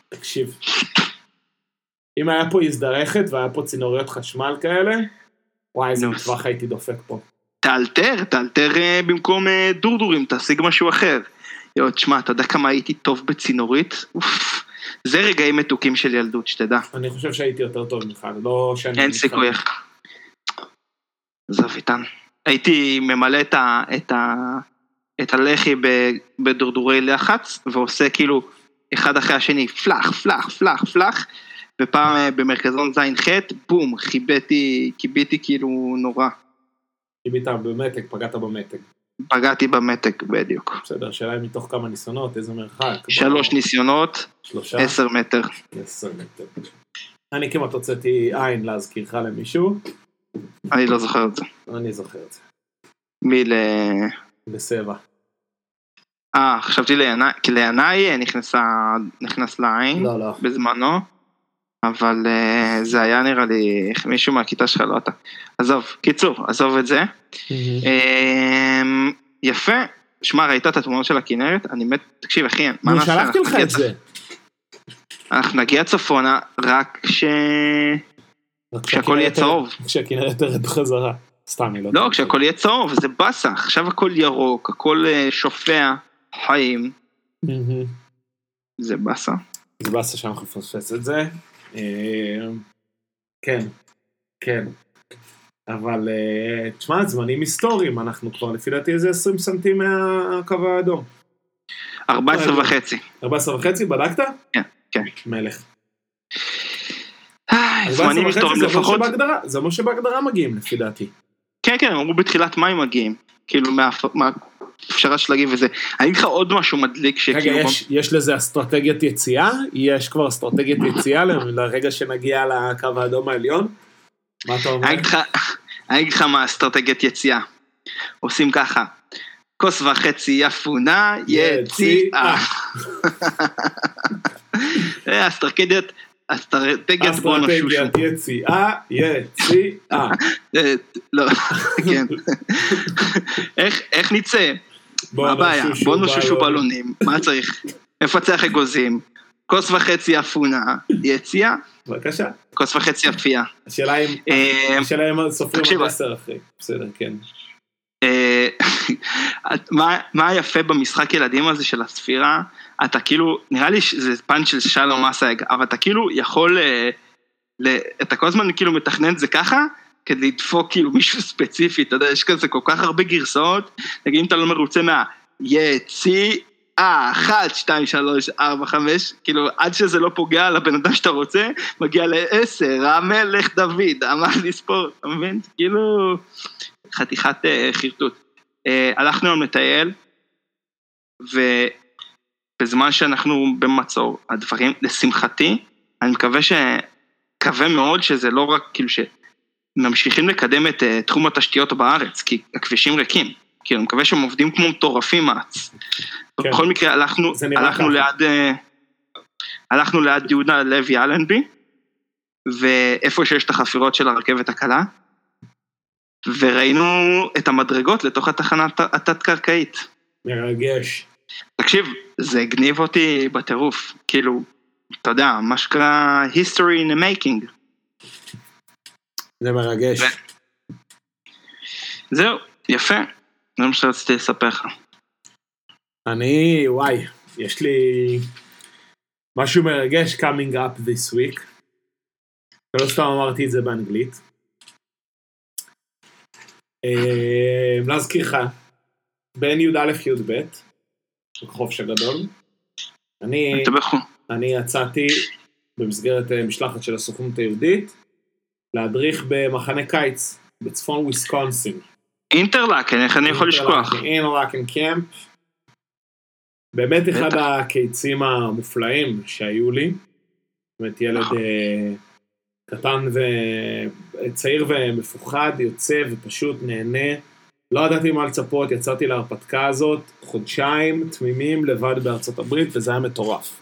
תקשיב. אם היה פה הזדרכת והיה פה צינוריות חשמל כאלה, וואי, איזה מטווח הייתי דופק פה. תאלתר, תאלתר אה, במקום אה, דורדורים, תשיג משהו אחר. יואו, תשמע, אתה יודע כמה הייתי טוב בצינורית? אוף. זה רגעים מתוקים של ילדות, שתדע. אני חושב שהייתי יותר טוב ממך, לא שאני... אין סיכוי. עזוב איתן. הייתי ממלא את, ה, את, ה, את הלחי בדורדורי לחץ, ועושה כאילו אחד אחרי השני, פלאח, פלאח, פלאח, פלאח, ופעם אה, במרכזון ז'-ח', בום, חיביתי, קיביתי כאילו נורא. קיבית במתג, פגעת במתג. פגעתי במתג בדיוק. בסדר, השאלה היא מתוך כמה ניסיונות, איזה מרחק. שלוש ניסיונות, שלושה, עשר מטר. עשר מטר. אני כמעט הוצאתי עין להזכירך למישהו. אני לא זוכר את זה. אני זוכר את זה. מי ל... לסבע. אה, חשבתי לינאי, כי לינאי נכנסה, נכנס לעין. לא, לא. בזמנו. אבל uh, זה היה נראה לי מישהו מהכיתה שלך, לא אתה. עזוב, קיצור, עזוב את זה. Mm-hmm. Uh, יפה, שמע, ראית את התמונות של הכנרת? אני מת, תקשיב אחי, מה נעשה? שלחתי לך את זה. אנחנו נגיע צפונה רק כש... כשהכל יהיה צהוב. כשהכנרת תרד בחזרה. סתם, אני לא... לא, כשהכל יהיה צהוב, זה באסה, עכשיו הכל ירוק, הכל אה, שופע, חיים. זה באסה. זה באסה שאנחנו נפספס את זה. אה, כן, כן. אבל אה, תשמע, זמנים היסטוריים, אנחנו כבר לפי דעתי איזה 20 סנטים מהקו האדום. 14 וחצי. 14 וחצי, בדקת? כן, כן. מלך. זמנים היסטוריים לפחות. זה אומר שבהגדרה מגיעים לפי דעתי. כן, כן, הם אמרו בתחילת מאי מגיעים. כאילו, אפשר להגיב וזה. אני אגיד לך עוד משהו מדליק רגע, שכאילו... יש, יש לזה אסטרטגיית יציאה? יש כבר אסטרטגיית יציאה לרגע שנגיע לקו האדום העליון? מה אתה אומר? אני אגיד לך- מה אסטרטגיית יציאה. עושים ככה, כוס וחצי אפונה, יציאה. אה, אסטרטגיית, אסטרטגיית בונו שושו. אסטרטגיית יציאה, יציאה. אה, לא, כן. איך- נצא? מה הבעיה? בוא נוששו בלונים, מה צריך? מפצח אגוזים, כוס וחצי אפונה, יציאה, בבקשה. כוס וחצי אפייה. השאלה אם, אה, סופרים עשר אחרי. בסדר, כן. אה, מה- מה היפה במשחק ילדים הזה של הספירה? אתה כאילו, נראה לי שזה פאנץ' של שלום אסייג, אבל אתה כאילו יכול, אה, ל- אתה כל הזמן כאילו מתכנן את זה ככה, כדי לדפוק כאילו מישהו ספציפי, אתה יודע, יש כזה כל כך הרבה גרסאות, נגיד אם אתה לא מרוצה מה... יציאה, אחת, שתיים, שלוש, ארבע, חמש, כאילו עד שזה לא פוגע על הבן אדם שאתה רוצה, מגיע לעשר, המלך דוד, אמר לספור, אתה מבין? כאילו חתיכת אה, חרטוט. אה, הלכנו היום לטייל, ובזמן שאנחנו במצור, הדברים, לשמחתי, אני מקווה ש... מקווה מאוד שזה לא רק כאילו שממשיכים לקדם את אה, תחום התשתיות בארץ, כי הכבישים ריקים. כאילו, אני מקווה שהם עובדים כמו מטורפים מעץ. כן. בכל מקרה, הלכנו, הלכנו. ליד, אה, הלכנו ליד יהודה לוי אלנבי, ואיפה שיש את החפירות של הרכבת הקלה, וראינו את המדרגות לתוך התחנה הת- התת-קרקעית. מרגש. תקשיב, זה הגניב אותי בטירוף, כאילו, אתה יודע, מה שקרה history in the making. זה מרגש. ו- זהו, יפה, זה מה שרציתי לספר לך. אני, וואי, יש לי משהו מרגש coming up this week. ולא סתם אמרתי את זה באנגלית. אה, להזכיר לך, בין י"א-י"ב, בחופש הגדול, אני. אני יצאתי במסגרת אה, משלחת של הסוכנות היהודית להדריך במחנה קיץ בצפון וויסקונסין. אינטרלקן, איך אני יכול לשכוח? אינרלקן קמפ. באמת אחד. הקיצים המופלאים שהיו לי. באמת ילד. אה, קטן וצעיר ומפוחד, יוצא ופשוט נהנה. לא ידעתי מה לצפות, יצאתי להרפתקה הזאת, חודשיים תמימים לבד בארצות הברית, וזה היה מטורף.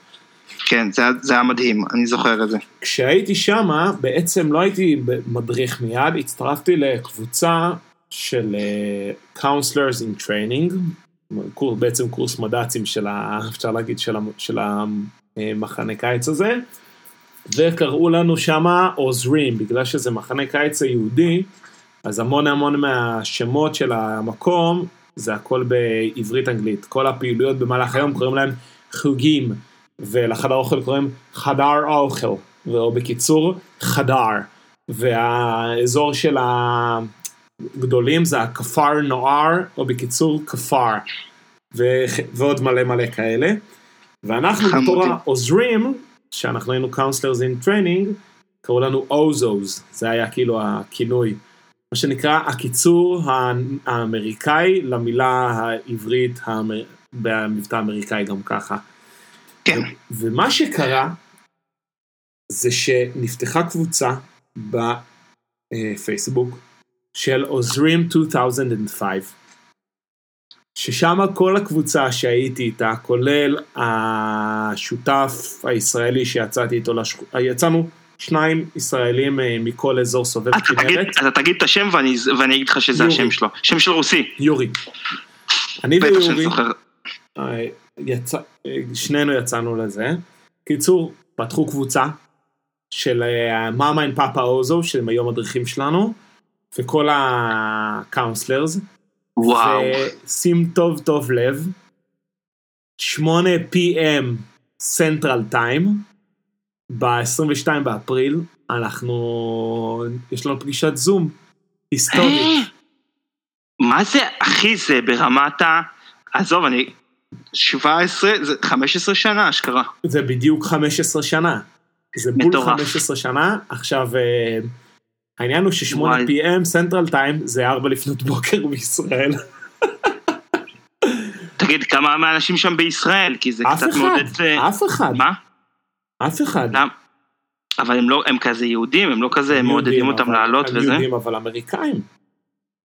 כן, זה זה היה מדהים, אני זוכר את זה. כשהייתי שמה, בעצם לא הייתי מדריך מיד, הצטרפתי לקבוצה של uh, counselors in training, קור, בעצם קורס מד"צים של, ה, אפשר להגיד, של, ה, של המחנה קיץ הזה, וקראו לנו שמה עוזרים, בגלל שזה מחנה קיץ היהודי, אז המון המון מהשמות של המקום, זה הכל בעברית אנגלית. כל הפעילויות במהלך היום קוראים להם חוגים, ולחדר אוכל קוראים חדר האוכל, או בקיצור חדר. והאזור של הגדולים זה הכפר נוער, או בקיצור כפר. ו- ועוד מלא מלא כאלה. ואנחנו בתור. העוזרים, שאנחנו היינו counselors in training, קראו לנו אוזוז, זה היה כאילו הכינוי. מה שנקרא הקיצור האמריקאי למילה העברית האמר... במבטא האמריקאי גם ככה. כן, ומה שקרה זה שנפתחה קבוצה בפייסבוק של עוזרים 2005, ששם כל הקבוצה שהייתי איתה, כולל השותף הישראלי שיצאתי איתו, לשכ... יצאנו שניים ישראלים אה, מכל אזור סובב כנרת, אתה תגיד את השם ואני ואני אגיד לך שזה יורי. השם שלו. שם של רוסי. יורי. אני ויורי. אה, יצא, אה, שנינו יצאנו לזה. קיצור, פתחו קבוצה של מאמה עם פאפה אוזו, שהם היום מדריכים שלנו, וכל ה counselors. וואו. ושים טוב טוב לב, 8 PM central time, ב-22 באפריל, אנחנו, יש לנו פגישת זום היסטורית. אה, מה זה, אחי, זה ברמת ה... עזוב, אני... 17, זה 15 שנה אשכרה. זה בדיוק 15 שנה. זה בול מטורף. 15 שנה. עכשיו, אה, העניין הוא ש-8 וואי. PM סנטרל טיים זה 4 לפנות בוקר בישראל. תגיד, כמה מהאנשים שם בישראל? כי זה אף קצת אחד, מעודד... אה, אף אחד, מה? אף אחד. למה? אבל הם לא, הם כזה יהודים, הם לא כזה הם מעודדים יהודים, אותם לעלות הם וזה? יהודים אבל אמריקאים.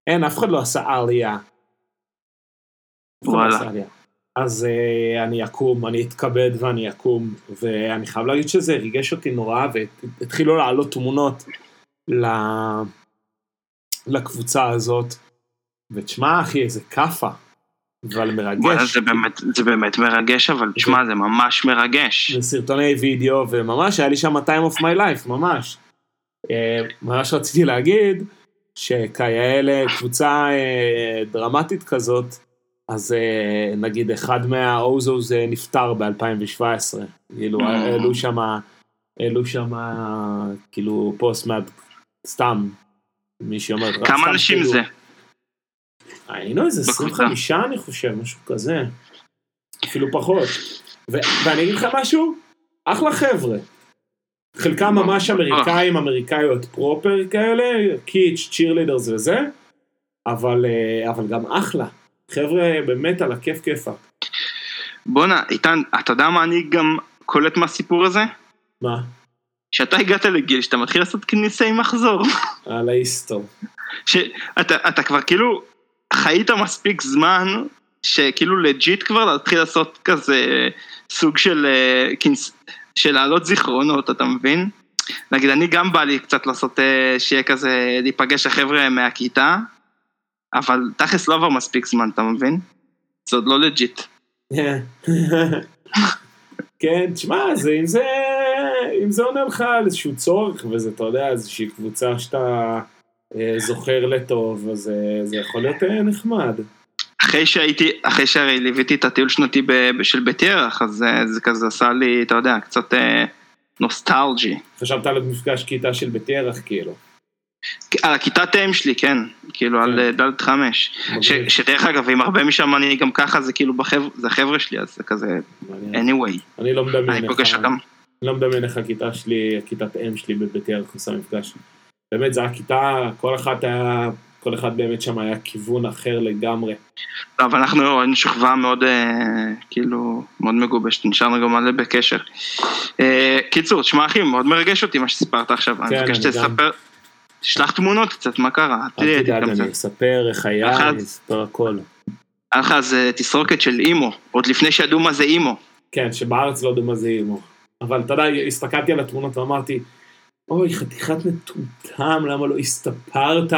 אין, אף אחד לא עשה עלייה. לא וואלה. אז uh, אני אקום, אני אתכבד ואני אקום, ואני חייב להגיד שזה ריגש אותי נורא, והתחילו לעלות תמונות ל... לקבוצה הזאת, ותשמע אחי, איזה כאפה, אבל וואלה, מרגש. זה באמת, זה באמת מרגש, אבל תשמע, זה ממש מרגש. זה סרטוני וידאו, וממש היה לי שם time of my life, ממש. אה, ממש רציתי להגיד, שכיאה קבוצה אה, דרמטית כזאת, אז אה, נגיד אחד מהאוזוז אה, נפטר ב-2017. כאילו. העלו שם, העלו שם, כאילו, פוסט מה... סתם, מישהי אומרת, רק כמה אנשים כאילו, זה? היינו איזה בקבוצה? 25 אני חושב, משהו כזה. אפילו פחות. ואני אגיד לך משהו, אחלה חבר'ה. חלקם ממש אמריקאים, אמריקאיות פרופר כאלה, קיץ', צ'ירלידרס וזה, אבל, אה, אבל גם אחלה. חבר'ה באמת על הכיף כיפה. בואנה, איתן, אתה יודע מה אני גם קולט מהסיפור הזה? מה? שאתה הגעת לגיל שאתה מתחיל לעשות כניסי מחזור. על ההיסטור. שאתה אתה כבר כאילו חיית מספיק זמן, שכאילו legit כבר להתחיל לעשות כזה סוג של אה. של להעלות זיכרונות, אתה מבין? נגיד, אני גם בא לי קצת לעשות, אה, שיהיה כזה, להיפגש החבר'ה מהכיתה, אבל תכלס לא עבר מספיק זמן, אתה מבין? זה עוד לא legit. כן, תשמע, זה, אם זה, אם זה עונה לך על איזשהו צורך, וזה, אתה יודע, איזושהי קבוצה שאתה זוכר לטוב, אז אה, זה יכול להיות אה, נחמד. אחרי שהייתי, אחרי שהרי ליוויתי את הטיול שנתי של בית ירח, אז אה, זה כזה עשה לי, אתה יודע, קצת אה, נוסטלג'י. חשבת על מפגש כיתה של בית ירח, כאילו. על הכיתת אם שלי, כן, כאילו על אה, דלת חמש. שדרך אגב, עם הרבה משם אני גם ככה, זה כאילו זה החבר'ה שלי, אז זה כזה, anyway, אני לא מדמיין אותם. אני לא מדמיין איך הכיתה שלי, כיתת אם שלי בבית ירח עושה מפגש. באמת, זו הייתה כיתה, כל אחת היה, כל אחד באמת שם היה כיוון אחר לגמרי. לא, אבל אנחנו היינו שכבה מאוד, אה, כאילו, מאוד מגובשת, נשארנו גם מלא בקשר. אה, קיצור, תשמע אחי, מאוד מרגש אותי מה שסיפרת עכשיו, כן, מבקש אני גם. שתספר, תשלח תמונות קצת, מה קרה? אל תדאג. אני אספר איך היה. אני אספר הכל. היה לך אז אה, תסרוקת של אימו, עוד לפני שידעו מה זה אימו. כן, שבארץ לא יודעים מה זה אימו. אבל אתה יודע, הסתכלתי על התמונות ואמרתי, אוי, חתיכת מטומטם, למה לא הסתפרת?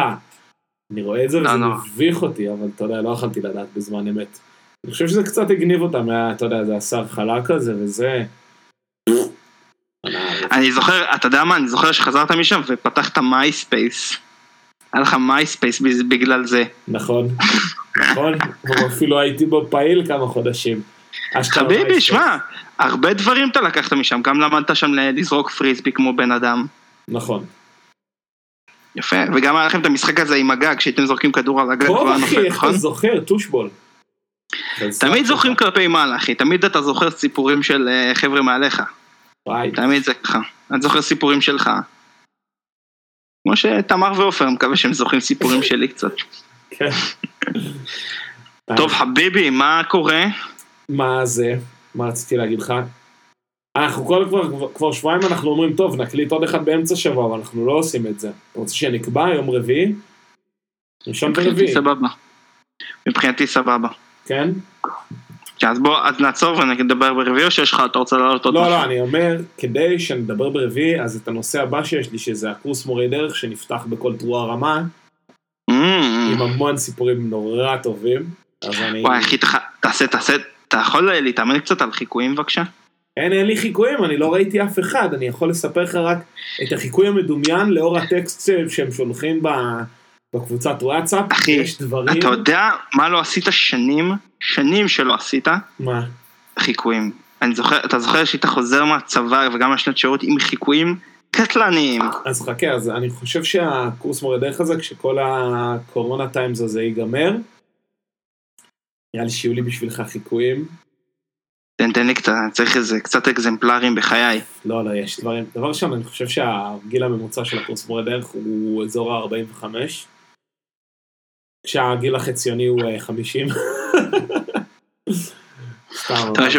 אני רואה את זה לא, וזה לא. מביך אותי, אבל אתה יודע, לא יכולתי לדעת בזמן אמת. אני חושב שזה קצת הגניב אותם, אתה יודע, זה השיער חלק כזה וזה. אני זוכר, אתה יודע מה, אני זוכר שחזרת משם ופתחת מייספייס. היה לך מייספייס בגלל זה. נכון, נכון, אפילו הייתי בו פעיל כמה חודשים. חביבי, מייספייס. שמע, הרבה דברים אתה לקחת משם, גם למדת שם לזרוק פריסבי כמו בן אדם. נכון. יפה, וגם היה לכם את המשחק הזה עם הגג, שהייתם זורקים כדור על הגג טוב אחי, איך נכון? אתה זוכר? טושבול. תמיד זוכרים כלפי מעלה, אחי, תמיד אתה זוכר סיפורים של אה, חבר'ה מעליך, וואי, תמיד זה ככה. אני זוכר סיפורים שלך. כמו שתמר ועופר, מקווה שהם זוכרים סיפורים שלי קצת. כן. טוב, חביבי, מה קורה? מה זה? מה רציתי להגיד לך? אנחנו כל כבר, כבר, שבועיים אנחנו אומרים, טוב, נקליט עוד אחד באמצע שבוע, אבל אנחנו לא עושים את זה. אתה רוצה שנקבע יום רביעי? ראשון מבחינתי ורביעי, סבבה. מבחינתי סבבה. כן? כן, אז בוא, אז נעצור ונדבר ברביעי, או שיש לך, אתה רוצה לעלות עוד לא, משהו? לא, אני אומר, כדי שנדבר ברביעי, אז את הנושא הבא שיש לי, שזה הקורס מורי דרך שנפתח בכל תרועה רמה, Mm. עם המון סיפורים נורא טובים. וואי, אחי, תעשה, תעשה, אתה יכול להתאמן קצת על חיקויים בבקשה? אין, אין לי חיקויים, אני לא ראיתי אף אחד, אני יכול לספר לך רק את החיקוי המדומיין לאור הטקסט שהם שולחים ב- בקבוצת וואטסאפ, אחי, יש דברים... אתה יודע מה לא עשית שנים, שנים שלא עשית? מה? חיקויים. אני זוכר, אתה זוכר שהיית חוזר מהצבא וגם מהשנת שירות עם חיקויים קטלניים. אז חכה, אז אני חושב שהקורס מורה דרך הזה, כשכל הקורונה טיימס הזה ייגמר, נראה לי שיהיו לי בשבילך חיקויים. תן, תן לי קצת, צריך איזה קצת אקזמפלרים בחיי. לא, לא, יש דברים. דבר ראשון, אני חושב שהגיל הממוצע של הקורס מורה דרך הוא אזור ה-45, כשהגיל החציוני הוא אה, 50. סתם, אתה יודע, יש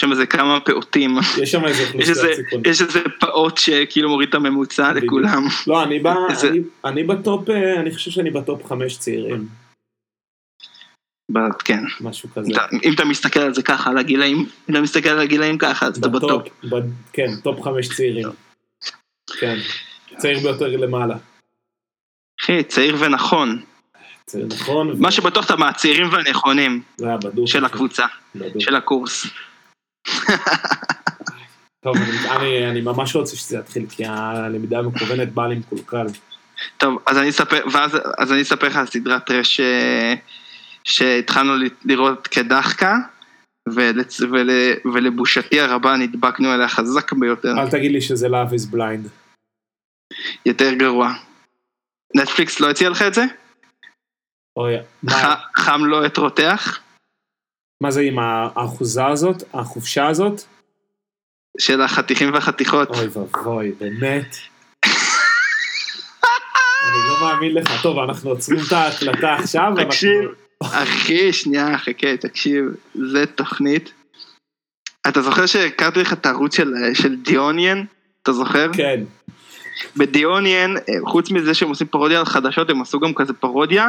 שם איזה כמה- פעוטים. יש שם איזה אוכלוסיית סיכון. יש איזה פעוט שכאילו מוריד את הממוצע. לכולם. לא, אני ב top, אה, אני חושב שאני ב top חמש צעירים, כן. משהו כזה. אתה- אם אתה מסתכל על זה ככה, על הגילאים, אם אתה מסתכל על הגילאים ככה, אז אתה ב top. ב- כן, top חמש צעירים. כן, צעיר ביותר למעלה. אחי, צעיר ונכון. צעיר נכון. מה שבטוח אתה מהצעירים והנכונים. של הקבוצה, בדוק. של הקורס. טוב, אני- אני- אני ממש רוצה שזה יתחיל, כי הלמידה המקוונת באה לי מקולקל. טוב, אז אני אספר, ואז, אז אני אספר לך על סדרת טרש אה, שהתחלנו לראות כדחקה, ולצ, ול, ולבושתי הרבה נדבקנו אליה חזק ביותר, אל תגיד לי שזה Love is blind. יותר גרוע. נטפליקס לא הציע לך את זה? אוי, מה- חם לו את רותח? מה זה עם האחוזה הזאת, החופשה הזאת? של החתיכים והחתיכות. אוי ואבוי, באמת. אני לא מאמין לך. טוב, אנחנו עוצרים את ההקלטה עכשיו. תקשיב. אחי, שנייה, חכה, תקשיב, זה תוכנית. אתה זוכר שהכרתי לך את הערוץ של, של דיוניאן? אתה זוכר? כן, בדיוניאן, אה, חוץ מזה שהם עושים פרודיה על חדשות, הם עשו גם כזה פרודיה,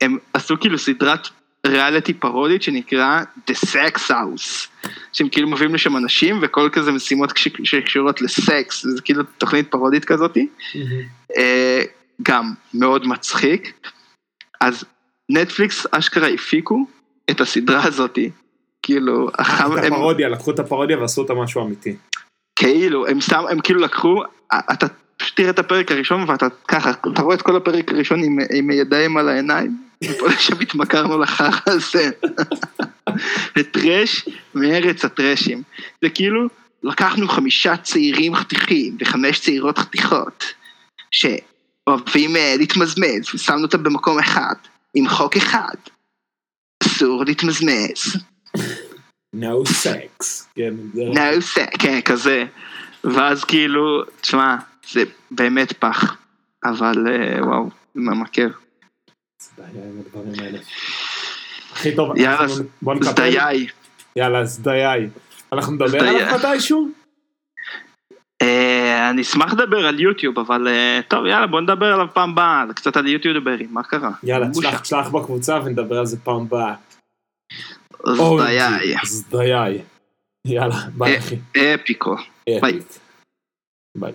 הם עשו כאילו סדרת ריאליטי פרודית שנקרא The Sex House, שהם כאילו מביאים לשם אנשים וכל כזה משימות שקשורות לסקס, זה כאילו תוכנית פרודית כזאתי, אה, גם מאוד מצחיק. אז נטפליקס אשכרה הפיקו את הסדרה הזאתי, כאילו, החם, את הם, הפרודיה, לקחו את הפרודיה ועשו אותה משהו אמיתי. כאילו, הם סתם, הם כאילו לקחו, אתה פשוט תראה את הפרק הראשון ואתה ככה, אתה רואה את כל הפרק הראשון עם, עם ידיים על העיניים, ופה לשם התמכרנו לחרא הזה. זה טרש מארץ הטרשים. זה כאילו, לקחנו חמישה צעירים חתיכים וחמש צעירות חתיכות, שאוהבים אה, להתמזמז, ושמנו אותם במקום אחד, עם חוק אחד. אסור להתמזמז. No sex. כן, זה... no sex, כן, כזה. ואז כאילו, תשמע, זה באמת פח, אבל אה, וואו, האלה. הכי טוב, יאללה. זדיי. יאללה, זדיי. אנחנו נדבר. עליו מתישהו? אה, אני אשמח לדבר על יוטיוב, אבל אה, טוב, יאללה, בוא נדבר עליו פעם הבאה, זה קצת על יוטיוברים, מה קרה? יאללה. תשלח, בקבוצה ונדבר על זה פעם. אוי, זדיי. זדיי. יאללה, ביי אה, אחי. אפיקו. ביי. ביי.